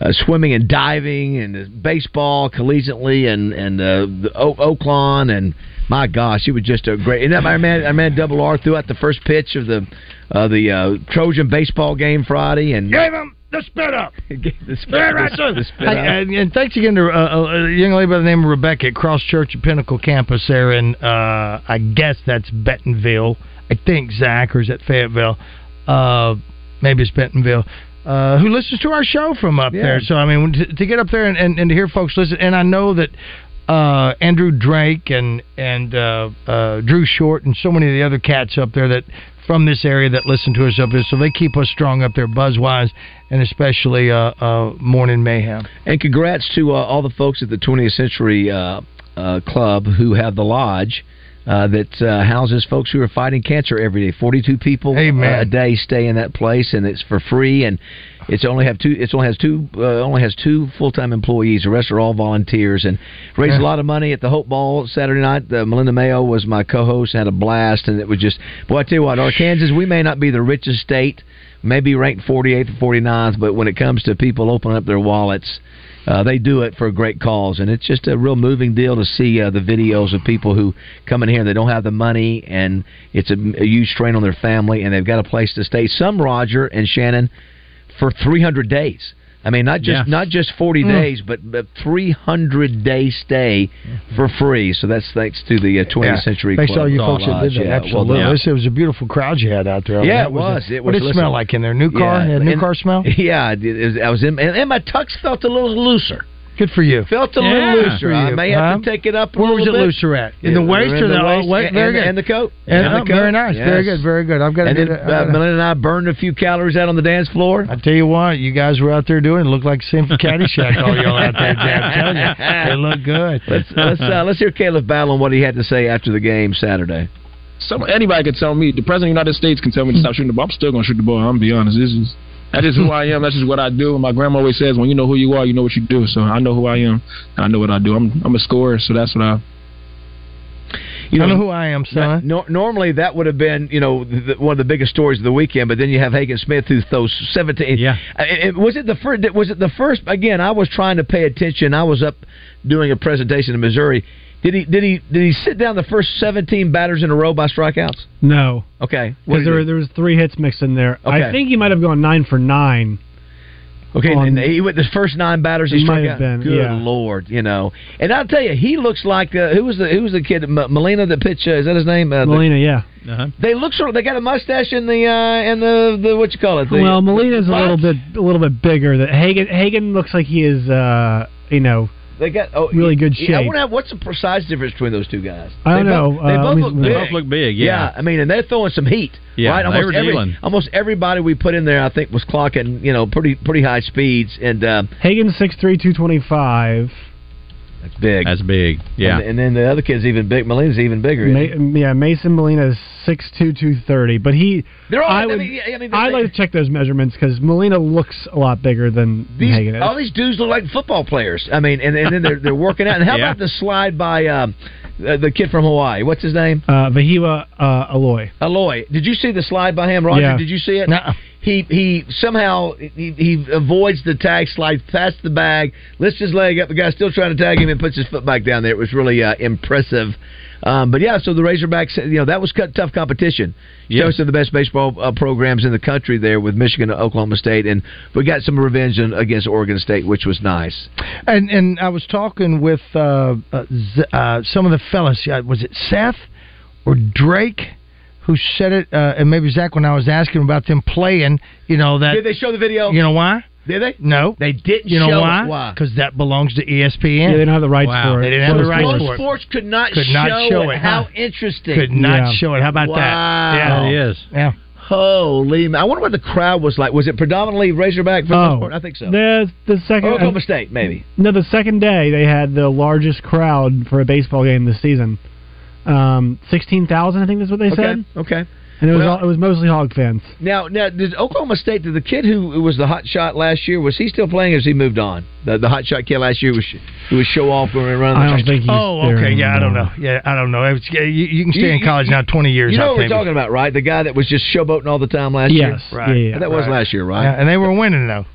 uh, swimming and diving and baseball collegiately and and uh, the o- Oaklawn and my gosh, it was just a great. And that my man, our man Double R threw out the first pitch of the uh, the uh, Trojan baseball game Friday and Gave him the spit up. [laughs] the spit, Yeah, right, the- sir. the spit Hey, out. and, and thanks again to uh, a young lady by the name of Rebecca at Cross Church at Pinnacle Campus there in, uh, I guess that's Bentonville. I think Zach, or is that Fayetteville? Uh, maybe it's Bentonville. Uh, who listens to our show from up Yeah. there? So I mean, to, to get up there and, and, and to hear folks listen, and I know that uh, Andrew Drake and and uh, uh, Drew Short and so many of the other cats up there that from this area that listen to us up there, so they keep us strong up there, buzzwise, and especially uh, uh, Morning Mayhem. And congrats to uh, all the folks at the 20th Century uh, uh, Club who have the lodge uh, that uh, houses folks who are fighting cancer every day. 42 people uh, a day stay in that place, and it's for free. And it's only have two. It only has two. Uh, only has two full time employees. The rest are all volunteers, and raised a lot of money at the Hope Ball Saturday night. Uh, Melinda Mayo was my co-host. Had a blast, and it was just. Boy, I tell you what, Arkansas, we may not be the richest state, maybe ranked 48th or 49th, but when it comes to people opening up their wallets. Uh, they do it for a great cause, and it's just a real moving deal to see uh, the videos of people who come in here and they don't have the money, and it's a, a huge strain on their family, and they've got a place to stay. Some Roger and Shannon for 300 days. I mean, not just Yeah. not just 40 Mm. days, but, but 300 day stay for free. So that's thanks to the uh, 20th Yeah. Century Thanks to all you folks that did that. Yeah, well Absolutely. done. It was a beautiful crowd you had out there. Yeah, it was. a- It what was. did it smell like in there? New car? Yeah, new and- car smell? [laughs] Yeah, it is. I was in, and, and my tux felt a little looser. Good for you. Felt a Yeah. little looser. I may have huh? to take it up. A Where was it bit. looser at? In the Yeah, waist or the, waist waist? Very and, good. and the coat? And, And the oh, very nice. Yes. Very good. Very good. I've got to And do then that. uh, Melinda and I burned a few calories out on the dance floor. I tell you what, you guys were out there doing it. Looked like Sim from Caddyshack. All y'all out there, Jam. I'm telling you, they look good. Let's let's uh, let's hear Khalif Battle on what he had to say after the game Saturday. Some anybody could tell me. The president of the United States can tell me to stop shooting the ball. I'm still gonna shoot the ball. I'm gonna be honest. This is that's who I am. That's just what I do. And my grandma always says, when you know who you are, you know what you do. So I know who I am. And I know what I do. I'm I'm a scorer. So that's what I. You I know who I am, son. No, normally that would have been, you know, the, one of the biggest stories of the weekend. But then you have Hagen Smith who throws seventeen. Yeah. Uh, was it the first? Was it the first? Again, I was trying to pay attention. I was up doing a presentation in Missouri. Did he? Did he? Did he sit down the first seventeen batters in a row by strikeouts? No, Okay. What because there, there was three hits mixed in there. Okay. I think he might have gone nine for nine. Okay, on- and he went the first nine batters he He struck might out. have been, Good yeah. lord, you know. And I'll tell you, he looks like uh, who was the who was the kid M- Molina that pitched? Uh, is that his name? Uh, the- Molina, yeah. Uh-huh. They look sort of. They got a mustache in the uh, and the the what you call it? The, well, Molina's a little bit a little bit bigger. That Hagen Hagen looks like he is, uh, you know, They got oh, really good yeah, I shape. want have what's the precise difference between those two guys? I don't They know. Both, they Uh, both let me- look big. They both look big, yeah. Yeah. I mean, and they're throwing some heat. Yeah, right. Almost every, dealing. almost everybody we put in there, I think, was clocking you know pretty pretty high speeds, and um, Hagen's six three two twenty five. That's big. That's big. Yeah. And, and then the other kid's even big. Molina's even bigger. isn't yeah, Mason Molina is six two two thirty, but he. They're all- I I would. mean, yeah, I mean, I'd like to check those measurements because Molina looks a lot bigger than These, Hagen is. all these dudes look like football players. I mean, and, and then they're they're working out. And how [laughs] Yeah. about the slide by um, uh, the kid from Hawaii? What's his name? Uh, Wehiwa uh, Aloy. Aloy. Did you see the slide by him, Roger? Yeah. Did you see it? No. He he somehow he, he avoids the tag, slides past the bag, lifts his leg up. The guy's still trying to tag him and puts his foot back down there. It was really uh, impressive. Um, but yeah, so the Razorbacks, you know, that was tough competition. Yeah. Some of the best baseball uh, programs in the country there with Michigan and Oklahoma State, and we got some revenge in, against Oregon State, which was nice. And and I was talking with uh, uh, uh, some of the fellas. Was it Seth or Drake? Who said it? Uh, and maybe Zach when I was asking about them playing. You know that. Did they show the video? You know why? Did they? No, they didn't. You know show why? Why? Because that belongs to ESPN. Yeah, they didn't have the rights for it. They didn't have the rights for it. Sports could not, Could show, not show it. it, How huh? interesting! Could not Yeah. show it. How about Wow. that? Yeah, It is. Yeah. Holy! man. I wonder what the crowd was like. Was it predominantly Razorback? For the most Oh, part? I think so. The the second Oklahoma State, maybe. No, the second day they had the largest crowd for a baseball game this season. Um, sixteen thousand, I think that's what they Okay. said. Okay. And it was Well- all, it was mostly Hog fans. Now, now, did Oklahoma State? Did the kid who who was the hot shot last year was he still playing? or Has he moved on? The the hot shot kid last year was who was show off going around. I the don't think he's Oh, there okay. Yeah, I don't know. Yeah, I don't know. It's, yeah, you, you can stay You- in college now twenty years. You know I what we're talking about, right? The guy that was just showboating all the time last Yes. year. Yeah, yeah, That was last year, right? Yeah, and they were winning though.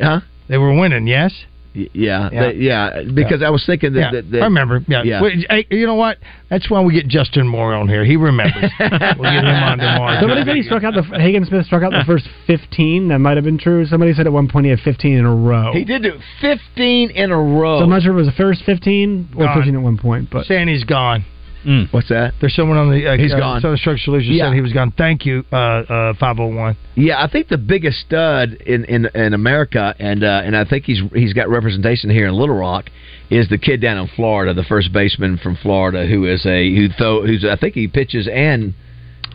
Huh? They were winning. Yes. Y- Yeah, Yeah. They- yeah. Because I was thinking that, Yeah, that, that I remember. Yeah. Yeah. Wait, hey, you know what? That's why we get Justin Moore on here. He remembers. [laughs] we'll get him on tomorrow. Somebody said he struck out the Hagen Smith struck out the first fifteen. That might have been true. Somebody said at one point he had fifteen in a row. He did do fifteen in a row. So I'm not sure if it was the first fifteen or Gone. fifteen at one point, but Sandy's he's gone. What's that? There's someone on the uh, He's uh, gone. Southern Structure Solutions Yeah. said he was gone. Thank you, uh, uh, 501. Yeah, I think the biggest stud in in, in America, and uh, and I think he's he's got representation here in Little Rock, is the kid down in Florida, the first baseman from Florida, who is a who throw who's I think he pitches and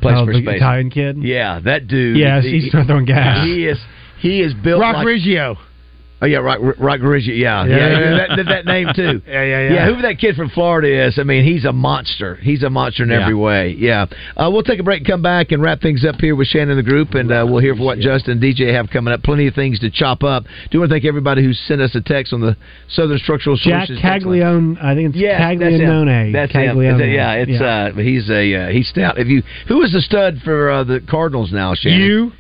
plays Oh, for the space. Italian kid. Yeah, that dude. Yes, he- he's throwing gas. He is he is built Rock like, Riggio. Oh yeah, Rock Rock Riggio. Yeah, yeah, Yeah. That, that, that name too. [laughs] Yeah, yeah, yeah. Yeah, whoever that kid from Florida is, I mean, he's a monster. He's a monster in Yeah. every way. Yeah. Uh, we'll take a break and come back and wrap things up here with Shannon and the group, and uh, we'll hear what Justin and DJ have coming up. Plenty of things to chop up. Do you want to thank everybody who sent us a text on the Southern Structural Jack Solutions. line. Caglione. I think it's Yes, that's him. Caglione. That's him. Is it- Yeah, it's uh, he's a uh, he's stout. If you who is the stud for uh, the Cardinals now, Shannon? You?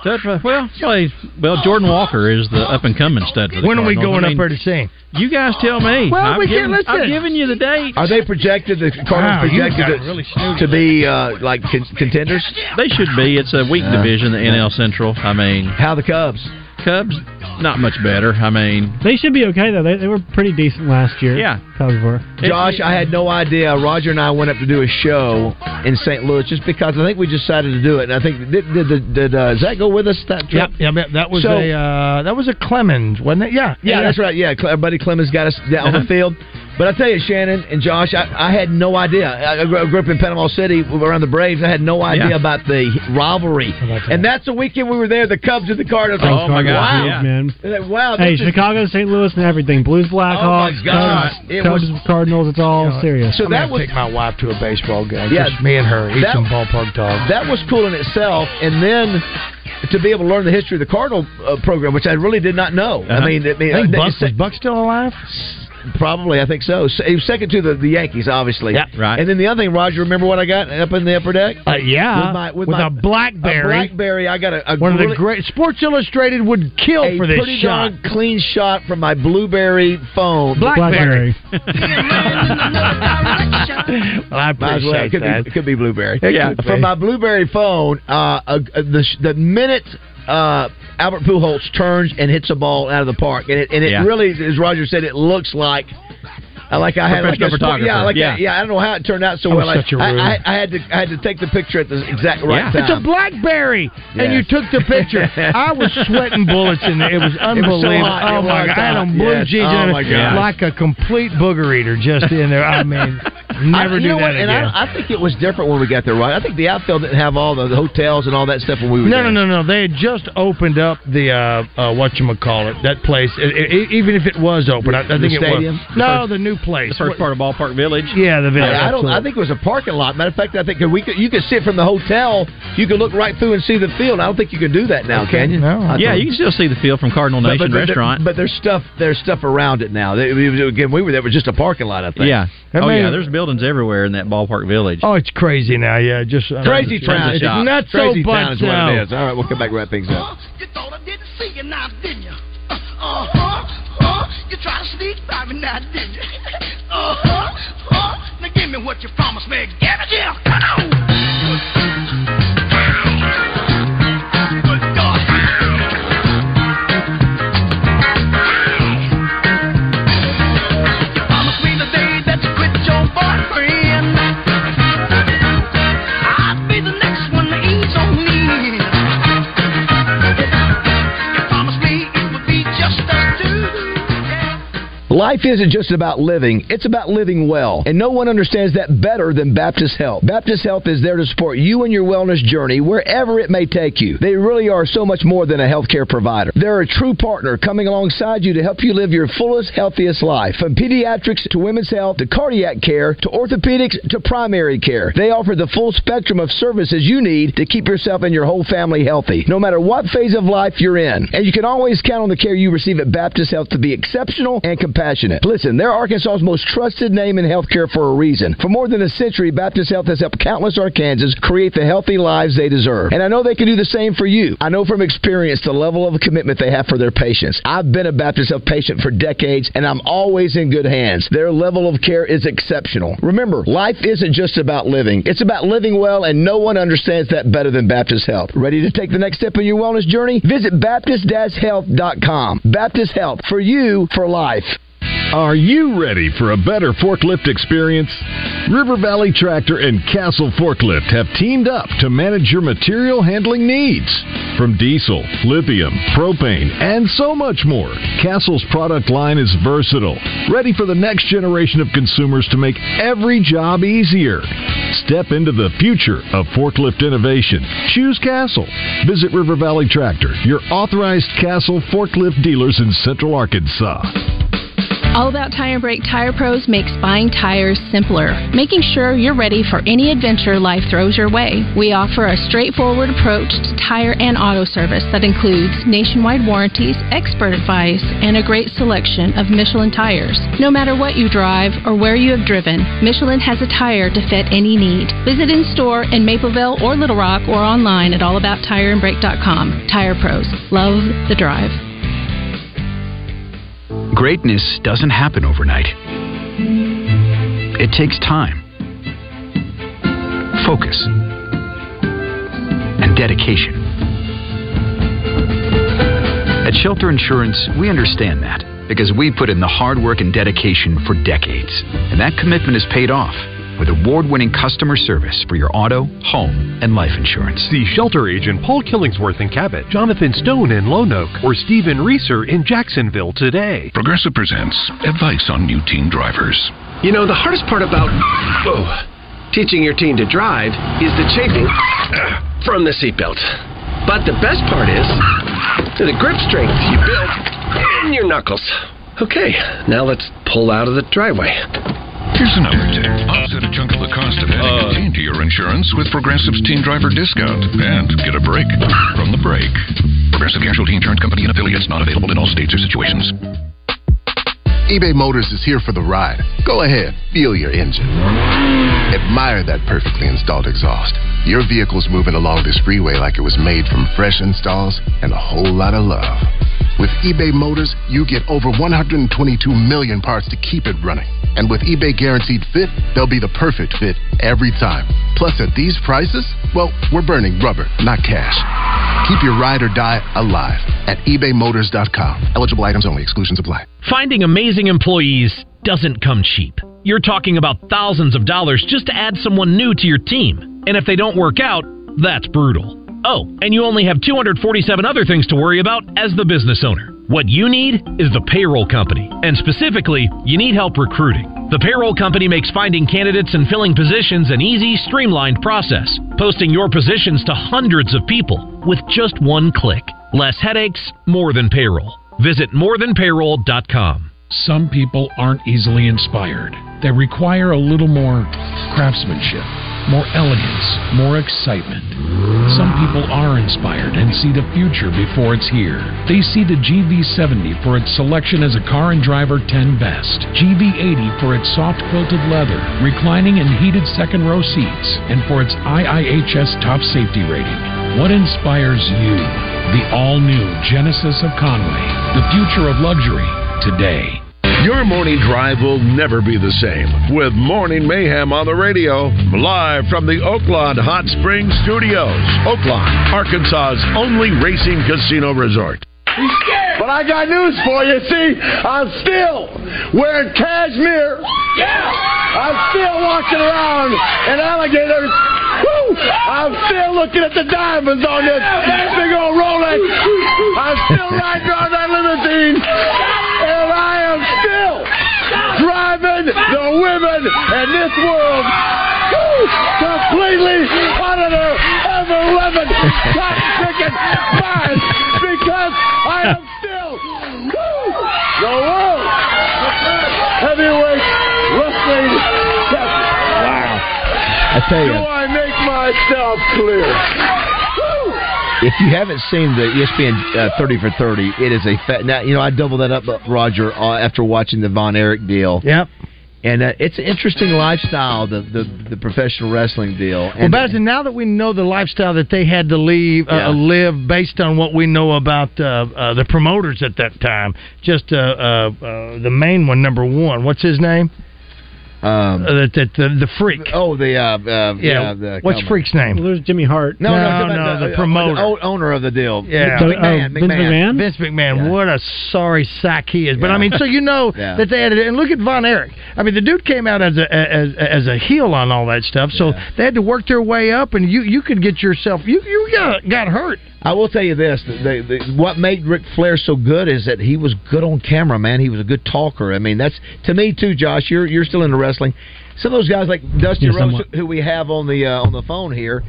Stud for- well, well, well, Jordan Walker is the up and coming stud. For the When are we going I up mean, there to see him? You guys tell me. Well, I've we given, can't listen. I've given you the date. Are they projected the Cardinals Wow, projected to, really to be uh, like con- contenders? They should be. It's a weak Yeah. division, the NL Central. I mean, How the Cubs? Cubs, not much better. I mean, They should be okay though. They, they were pretty decent last year. Yeah. Cubs were. Josh, I had no idea. Roger and I went up to do a show in St. Louis just because I think we decided to do it. And I think did did, did, did uh, Zach go with us that trip? Yep, yep, that was So- a uh, that was a Clemens, wasn't it? Yeah, Yeah, that's right. Yeah, Cle- our buddy Clemens got us down on the Uh-huh. field. But I tell you, Shannon and Josh, I, I had no idea. I, I grew up in Panama City around the Braves. I had no idea Yeah. about the rivalry. And that's the weekend we were there. The Cubs and the Cardinals. Oh, Like, my God, Wow, yeah. man. Like, wow. Hey, this is- Chicago, St. Louis, and everything. Blues, Blackhawks, Oh, my God. Cubs, It Cubs, was- Cardinals. It's all serious. So I'm that was take my wife to a baseball game. Yeah, just me and her eat that- some ballpark dogs. that was cool in itself. And then to be able to learn the history of the Cardinal uh, program, which I really did not know. I Uh-huh. mean, I mean, I think uh, Buck, it's- was Buck still alive? Probably, I think so. So, He was second to the, the Yankees, obviously. Yeah, right. And then the other thing, Roger, remember what I got up in the upper deck? Uh, yeah, with, my, with, with my, a BlackBerry. A BlackBerry. I got a, a One of the great Sports Illustrated would kill a for this pretty shot. darn clean shot from my BlueBerry phone. BlackBerry. [laughs] [laughs] well, I Might as well. It could, appreciate be, that. it could be BlueBerry. It Yeah. could be. From my BlueBerry phone, uh, uh, the the minute uh, Albert Pujols turns and hits a ball out of the park, and it, and it Yeah. really, as Roger said, it looks like. Uh, Like I had like a photographer. yeah, like Yeah. A, yeah. I don't know how it turned out so I'm well. I, I. I, I had to I had to take the picture at the exact right Yeah. time. It's a BlackBerry, and you took the picture. [laughs] I was sweating bullets in there. It was so unbelievable. hot. oh It my was god! I had hot. on blue Yes. jeans, Oh my God. like a complete booger eater just in there. I mean, [laughs] never I, do that what? again. And I, I think it was different when we got there, right? I think the outfield didn't have all the, the hotels and all that stuff when we were No, there. no, no, no. They had just opened up the uh, uh, what you call it that place. I- I- even if it was open, I, I The think it was. No, the new place. the first part of Ballpark Village. Yeah, the village. I, I don't. I think it was a parking lot. Matter of fact, I think we could, you could sit from the hotel. You could look right through and see the field. I don't think you can do that now, can you? No. I Yeah, thought- you can still see the field from Cardinal Nation but, but, Restaurant. But there's stuff. There's stuff around it now. They, we- again, we were there. It was just a parking lot. I think. yeah. That oh may- yeah, there's buildings everywhere in that Ballpark Village. Oh, it's crazy now. Yeah, just uh, Crazy it's town. It's shop. not Crazy so town but is what it is. All right, we'll come back and wrap things up. You thought I didn't see you now, didn't you? Uh-huh. Uh, you try to sneak by me now, didn't you? Uh-huh. Uh, now give me what you promised me. Give it here. Come on. Life isn't just about living, it's about living well. And no one understands that better than Baptist Health. Baptist Health is there to support you in your wellness journey wherever it may take you. They really are so much more than a healthcare provider. They're a true partner coming alongside you to help you live your fullest, healthiest life. From pediatrics to women's health to cardiac care to orthopedics to primary care. They offer the full spectrum of services you need to keep yourself and your whole family healthy, no matter what phase of life you're in. And you can always count on the care you receive at Baptist Health to be exceptional and compassionate. Listen, they're Arkansas's most trusted name in healthcare for a reason. For more than a century, Baptist Health has helped countless Arkansans create the healthy lives they deserve. And I know they can do the same for you. I know from experience the level of commitment they have for their patients. I've been a Baptist Health patient for decades, and I'm always in good hands. Their level of care is exceptional. Remember, life isn't just about living, it's about living well, and no one understands that better than Baptist Health. Ready to take the next step in your wellness journey? Visit Baptist-Health.com. Baptist Health, for you, for life. Are you ready for a better forklift experience? River Valley Tractor and Castle Forklift have teamed up to manage your material handling needs. From diesel, lithium, propane, and so much more, Castle's product line is versatile, ready for the next generation of consumers to make every job easier. Step into the future of forklift innovation. Choose Castle. Visit River Valley Tractor, your authorized Castle forklift dealers in Central Arkansas. All About Tire and Brake Tire Pros makes buying tires simpler, making sure you're ready for any adventure life throws your way. We offer a straightforward approach to tire and auto service that includes nationwide warranties, expert advice, and a great selection of Michelin tires. No matter what you drive or where you have driven, Michelin has a tire to fit any need. Visit in store in Mapleville or Little Rock or online at allabouttireandbrake.com. Tire Pros. Love the drive. Greatness doesn't happen overnight. It takes time, focus, and dedication. At Shelter Insurance, we understand that because we put in the hard work and dedication for decades. And that commitment has paid off with award winning customer service for your auto, home, and life insurance. See shelter agent Paul Killingsworth in Cabot, Jonathan Stone in Lonoke, or Stephen Reeser in Jacksonville today. Progressive presents advice on new teen drivers. You know, the hardest part about oh, teaching your teen to drive is the chafing from the seatbelt. But the best part is the grip strength you build in your knuckles. Okay, now let's pull out of the driveway. Here's another tip. Offset a chunk of the cost of adding a teen to your insurance with Progressive's Teen Driver Discount and get a break from the break. Progressive Casualty Insurance Company and affiliates not available in all states or situations. eBay Motors is here for the ride. Go ahead, feel your engine. Admire that perfectly installed exhaust. Your vehicle's moving along this freeway like it was made from fresh installs and a whole lot of love. With eBay Motors, you get over 122 million parts to keep it running. And with eBay Guaranteed Fit, they'll be the perfect fit every time. Plus, at these prices, well, we're burning rubber, not cash. Keep your ride or die alive at ebaymotors.com. Eligible items only, exclusions apply. Finding amazing employees doesn't come cheap. You're talking about thousands of dollars just to add someone new to your team. And if they don't work out, that's brutal. Oh, and you only have 247 other things to worry about as the business owner. What you need is the payroll company, and specifically, you need help recruiting. The payroll company makes finding candidates and filling positions an easy, streamlined process, posting your positions to hundreds of people with just one click. Less headaches, more than payroll. Visit morethanpayroll.com. Some people aren't easily inspired. They require a little more craftsmanship, more elegance, more excitement. Some people are inspired and see the future before it's here. They see the GV70 for its selection as a car and driver 10 best, GV80 for its soft quilted leather, reclining and heated second row seats, and for its IIHS top safety rating. What inspires you? The all new Genesis of Conway, the future of luxury today. Your morning drive will never be the same with Morning Mayhem on the radio, live from the Oaklawn Hot Springs Studios. Oaklawn, Arkansas's only racing casino resort. But I got news for you. See, I'm still wearing cashmere. Yeah. I'm still walking around in alligators. Woo! I'm still looking at the diamonds on this big old Rolex. I'm still riding around that limousine, driving the women in this world. Woo! Completely out of their ever loving cotton picking mind because I am still woo, the world heavyweight wrestling champion. Wow. I tell you. Do I make myself clear? If you haven't seen the ESPN uh, 30 for 30, it is a fat. Now, you know, I double that up, uh, Roger, uh, after watching the Von Erich deal. Yep. And uh, it's an interesting lifestyle, the, the the professional wrestling deal. Well, And now that we know the lifestyle that they had to leave, uh, Yeah. live based on what we know about uh, uh, the promoters at that time, just uh, uh, uh, the main one, number one. What's his name? Um, uh, the, the, the the freak. Oh, the uh, uh, Yeah, the what's cowboy. Freak's name? There's Jimmy Hart. No, no, No, I'm no, about the promoter. the owner of the deal. Yeah, McMahon, McMahon, Vince McMahon? Vince McMahon. What a sorry sack he is. But Yeah. I mean, so you know [laughs] Yeah. that they had it. And look at Von Erich. I mean, the dude came out as a as as a heel on all that stuff. So they had to work their way up, and you you could get yourself you you got got hurt. I will tell you this: the, the, the, what made Ric Flair so good is that he was good on camera, man. He was a good talker. I mean, that's to me too, Josh. You're you're still into wrestling. Some of those guys like Dusty Yeah, Rhodes, who we have on the uh, on the phone here,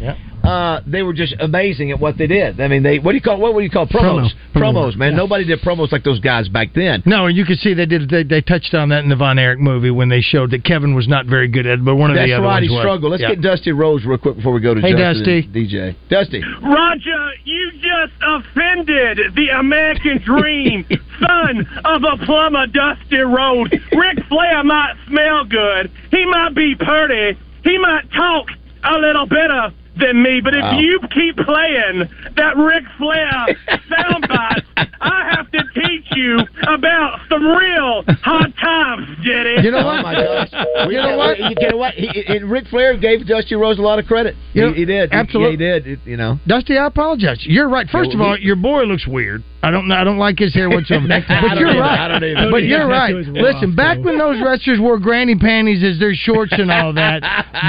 uh, they were just amazing at what they did. I mean, they what do you call what would you call promos? Promo. Promos, man. Yeah. Nobody did promos like those guys back then. No, and you can see they did. They, they touched on that in the Von Erich movie when they showed that Kevin was not very good at it, but one of That's the other right. ones He was. struggled. Let's Yeah. get Dusty Rhodes real quick before we go to Hey, Justin Dusty. DJ. Dusty. Roger, you just offended the American dream, [laughs] son of a plumber, Dusty Rhodes. Ric Flair might smell good. He might be pretty. He might talk a little better than me. But if you keep playing that Ric Flair soundbite, I have to teach you about some real hard times, Jetty. You know Oh what? my gosh! You know what? You know what? He, and Ric Flair gave Dusty Rhodes a lot of credit. You know, he, he did. absolutely. He, he did. It- you know. Dusty, I apologize. You're right. First Yeah, of all, he- your boy looks weird. I don't. I don't like his hair whatsoever. [laughs] I but you're either. right. I don't either. But you're right. Listen, back when those wrestlers wore granny panties as their shorts and all that,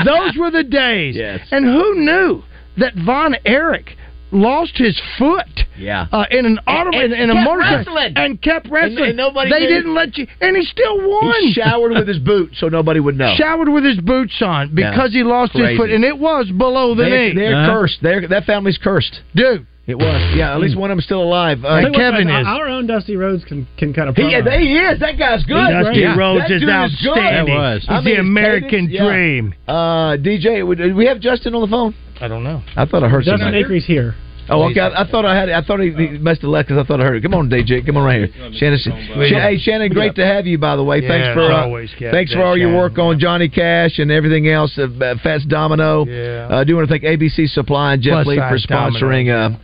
[laughs] those were the days. Yes. And who knew that Von Erich lost his foot? Yeah. Uh, in an auto in, And- in a motorcycle wrestling. and kept wrestling. and nobody they knew. didn't let you, and he still won. He showered with his boots so nobody would know. Showered with his boots on because Yeah. he lost his foot, and it was below the They're, knee. they're cursed. They're, that family's cursed. Dude. It was. Yeah, at least one of them's still alive. Uh, Tell you what, guys, Our own Dusty Rhodes can, can kind of. He, he is. That guy's good. Dusty That Rhodes dude is good. outstanding. That was. He's the his American cadence, yeah. dream. Uh, DJ, do we have Justin on the phone? I don't know. I thought I heard Justin something. Acre's here. Oh, okay. I, I thought I had. I thought he, he must have left because I thought I heard it. Come on, DJ. Come on right here, Shannon. Sh- hey, Shannon. Great to have you. By the way, Yeah, thanks for uh, always, thanks for all your work on Johnny Cash and everything else. Uh, uh, Fats Domino. Yeah. Uh, do want to thank ABC Supply and Jeff Plus Lee for size Domino. sponsoring.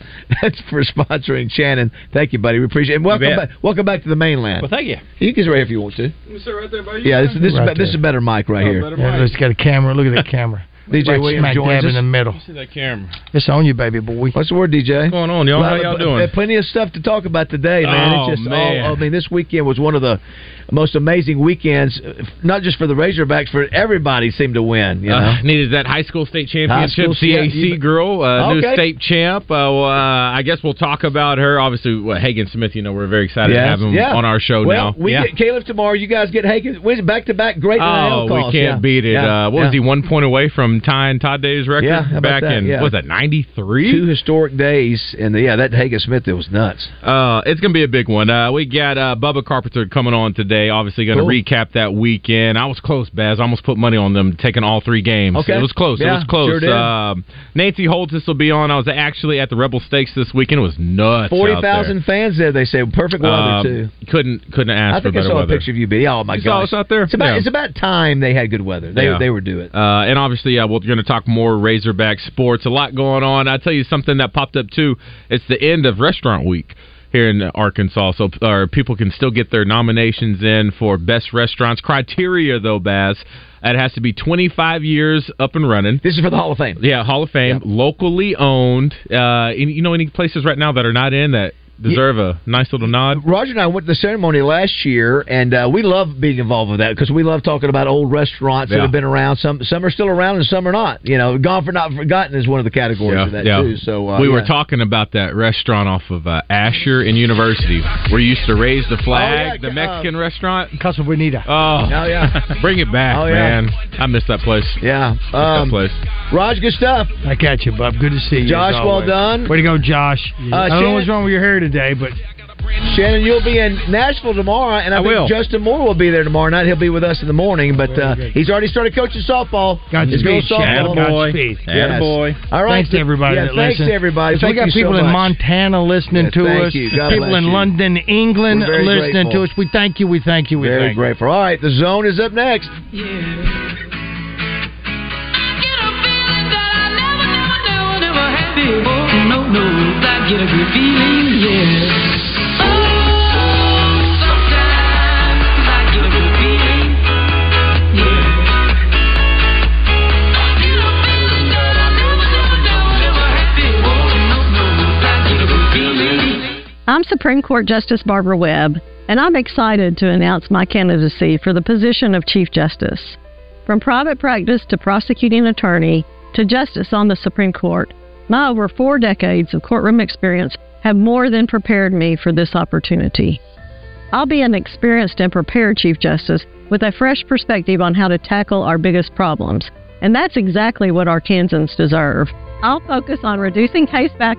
Uh, [laughs] for sponsoring Shannon. Thank you, buddy. We appreciate it. And welcome back. Welcome back to the mainland. Well, thank you. You can sit right here if you want to. Let me sit right there by you. Yeah, this, this is Right be- this is a better mic right Oh, here. better Yeah, mic. it's got a camera. Look at that [laughs] camera. DJ Right Williams joins us. in the middle. See that camera. It's on you, baby boy. What's the word, DJ? What's going on, y'all? How y'all doing? plenty of stuff to talk about today, man. Oh, it's just man. all. I mean, this weekend was one of the most amazing weekends, uh, not just for the Razorbacks, for everybody seemed to win. You know, Uh, needed that high school state championship. High school CAC state- girl, uh, new state champ. Uh, well, uh, I guess we'll talk about her. Obviously, what, Hagen Smith. You know, we're very excited to have him yeah. on our show well, now. We yeah. get Khalif tomorrow. You guys get Hagen. When's it back to back? Great Oh, calls. we can't yeah. beat it. Yeah. Uh, what yeah. was he? One point away from tying Todd Day's record Yeah, back that? in Yeah. was that ninety three? Two historic days, and yeah, that Hagen Smith it was nuts. Uh, it's gonna be a big one. Uh, we got uh, Bubba Carpenter coming on today. Obviously, going to Cool. recap that weekend. I was close, Baz. I almost put money on them taking all three games. Okay. It was close. Yeah, it was close. sure. Um, Nancy Holthus will be on. I was actually at the Rebel Stakes this weekend. It was nuts. Forty thousand fans there. They say perfect weather Um, too. Couldn't couldn't ask I think for I saw weather. a picture of you, B. Oh my god, us out there? It's about it's about time they had good weather. They they were do it. Uh, and obviously, yeah, we're going to talk more Razorback sports. A lot going on. I tell you something that popped up too. It's the end of Restaurant Week here in Arkansas, so uh, people can still get their nominations in for best restaurants. Criteria though, Baz, it has to be 25 years up and running. This is for the Hall of Fame. Yeah, Hall of Fame, locally owned. Uh, you know any places right now that are not in that deserve a nice little nod? Roger and I went to the ceremony last year, and uh, we love being involved with that because we love talking about old restaurants that have been around. Some some are still around, and some are not. You know, gone for not forgotten is one of the categories of that too. So uh, we were talking about that restaurant off of uh, Asher and University, where you used to raise the flag, Oh, yeah, the uh, Mexican restaurant. Casa Bonita. Oh, Oh, yeah. [laughs] bring it back, Oh, yeah. man! I miss that place. Yeah, Miss um, that place. Raj, good stuff. I got you, bub. Good to see you. Josh, well done. Way to go, Josh. I don't know Shannon- what's wrong with your hair today, but Shannon, you'll be in Nashville tomorrow, and I, I think will. Justin Moore will be there tomorrow night. He'll be with us in the morning, but uh, he's already started coaching softball. His girls Godspeed, Shannon. softball. Godspeed. Yes. Attaboy. All right. Thanks to everybody Yeah, that thanks listens. to everybody. So we got you so people in. Montana listening Yes, to thank us. you. God people bless in you. London, England listening grateful. to us. We thank you. We thank you. We Very thank you. grateful. All right, the zone is up next. I'm Supreme Court Justice Barbara Webb, and I'm excited to announce my candidacy for the position of Chief Justice. From private practice to prosecuting attorney to justice on the Supreme Court, my over four decades of courtroom experience have more than prepared me for this opportunity. I'll be an experienced and prepared Chief Justice with a fresh perspective on how to tackle our biggest problems, and that's exactly what Arkansans deserve. I'll focus on reducing case back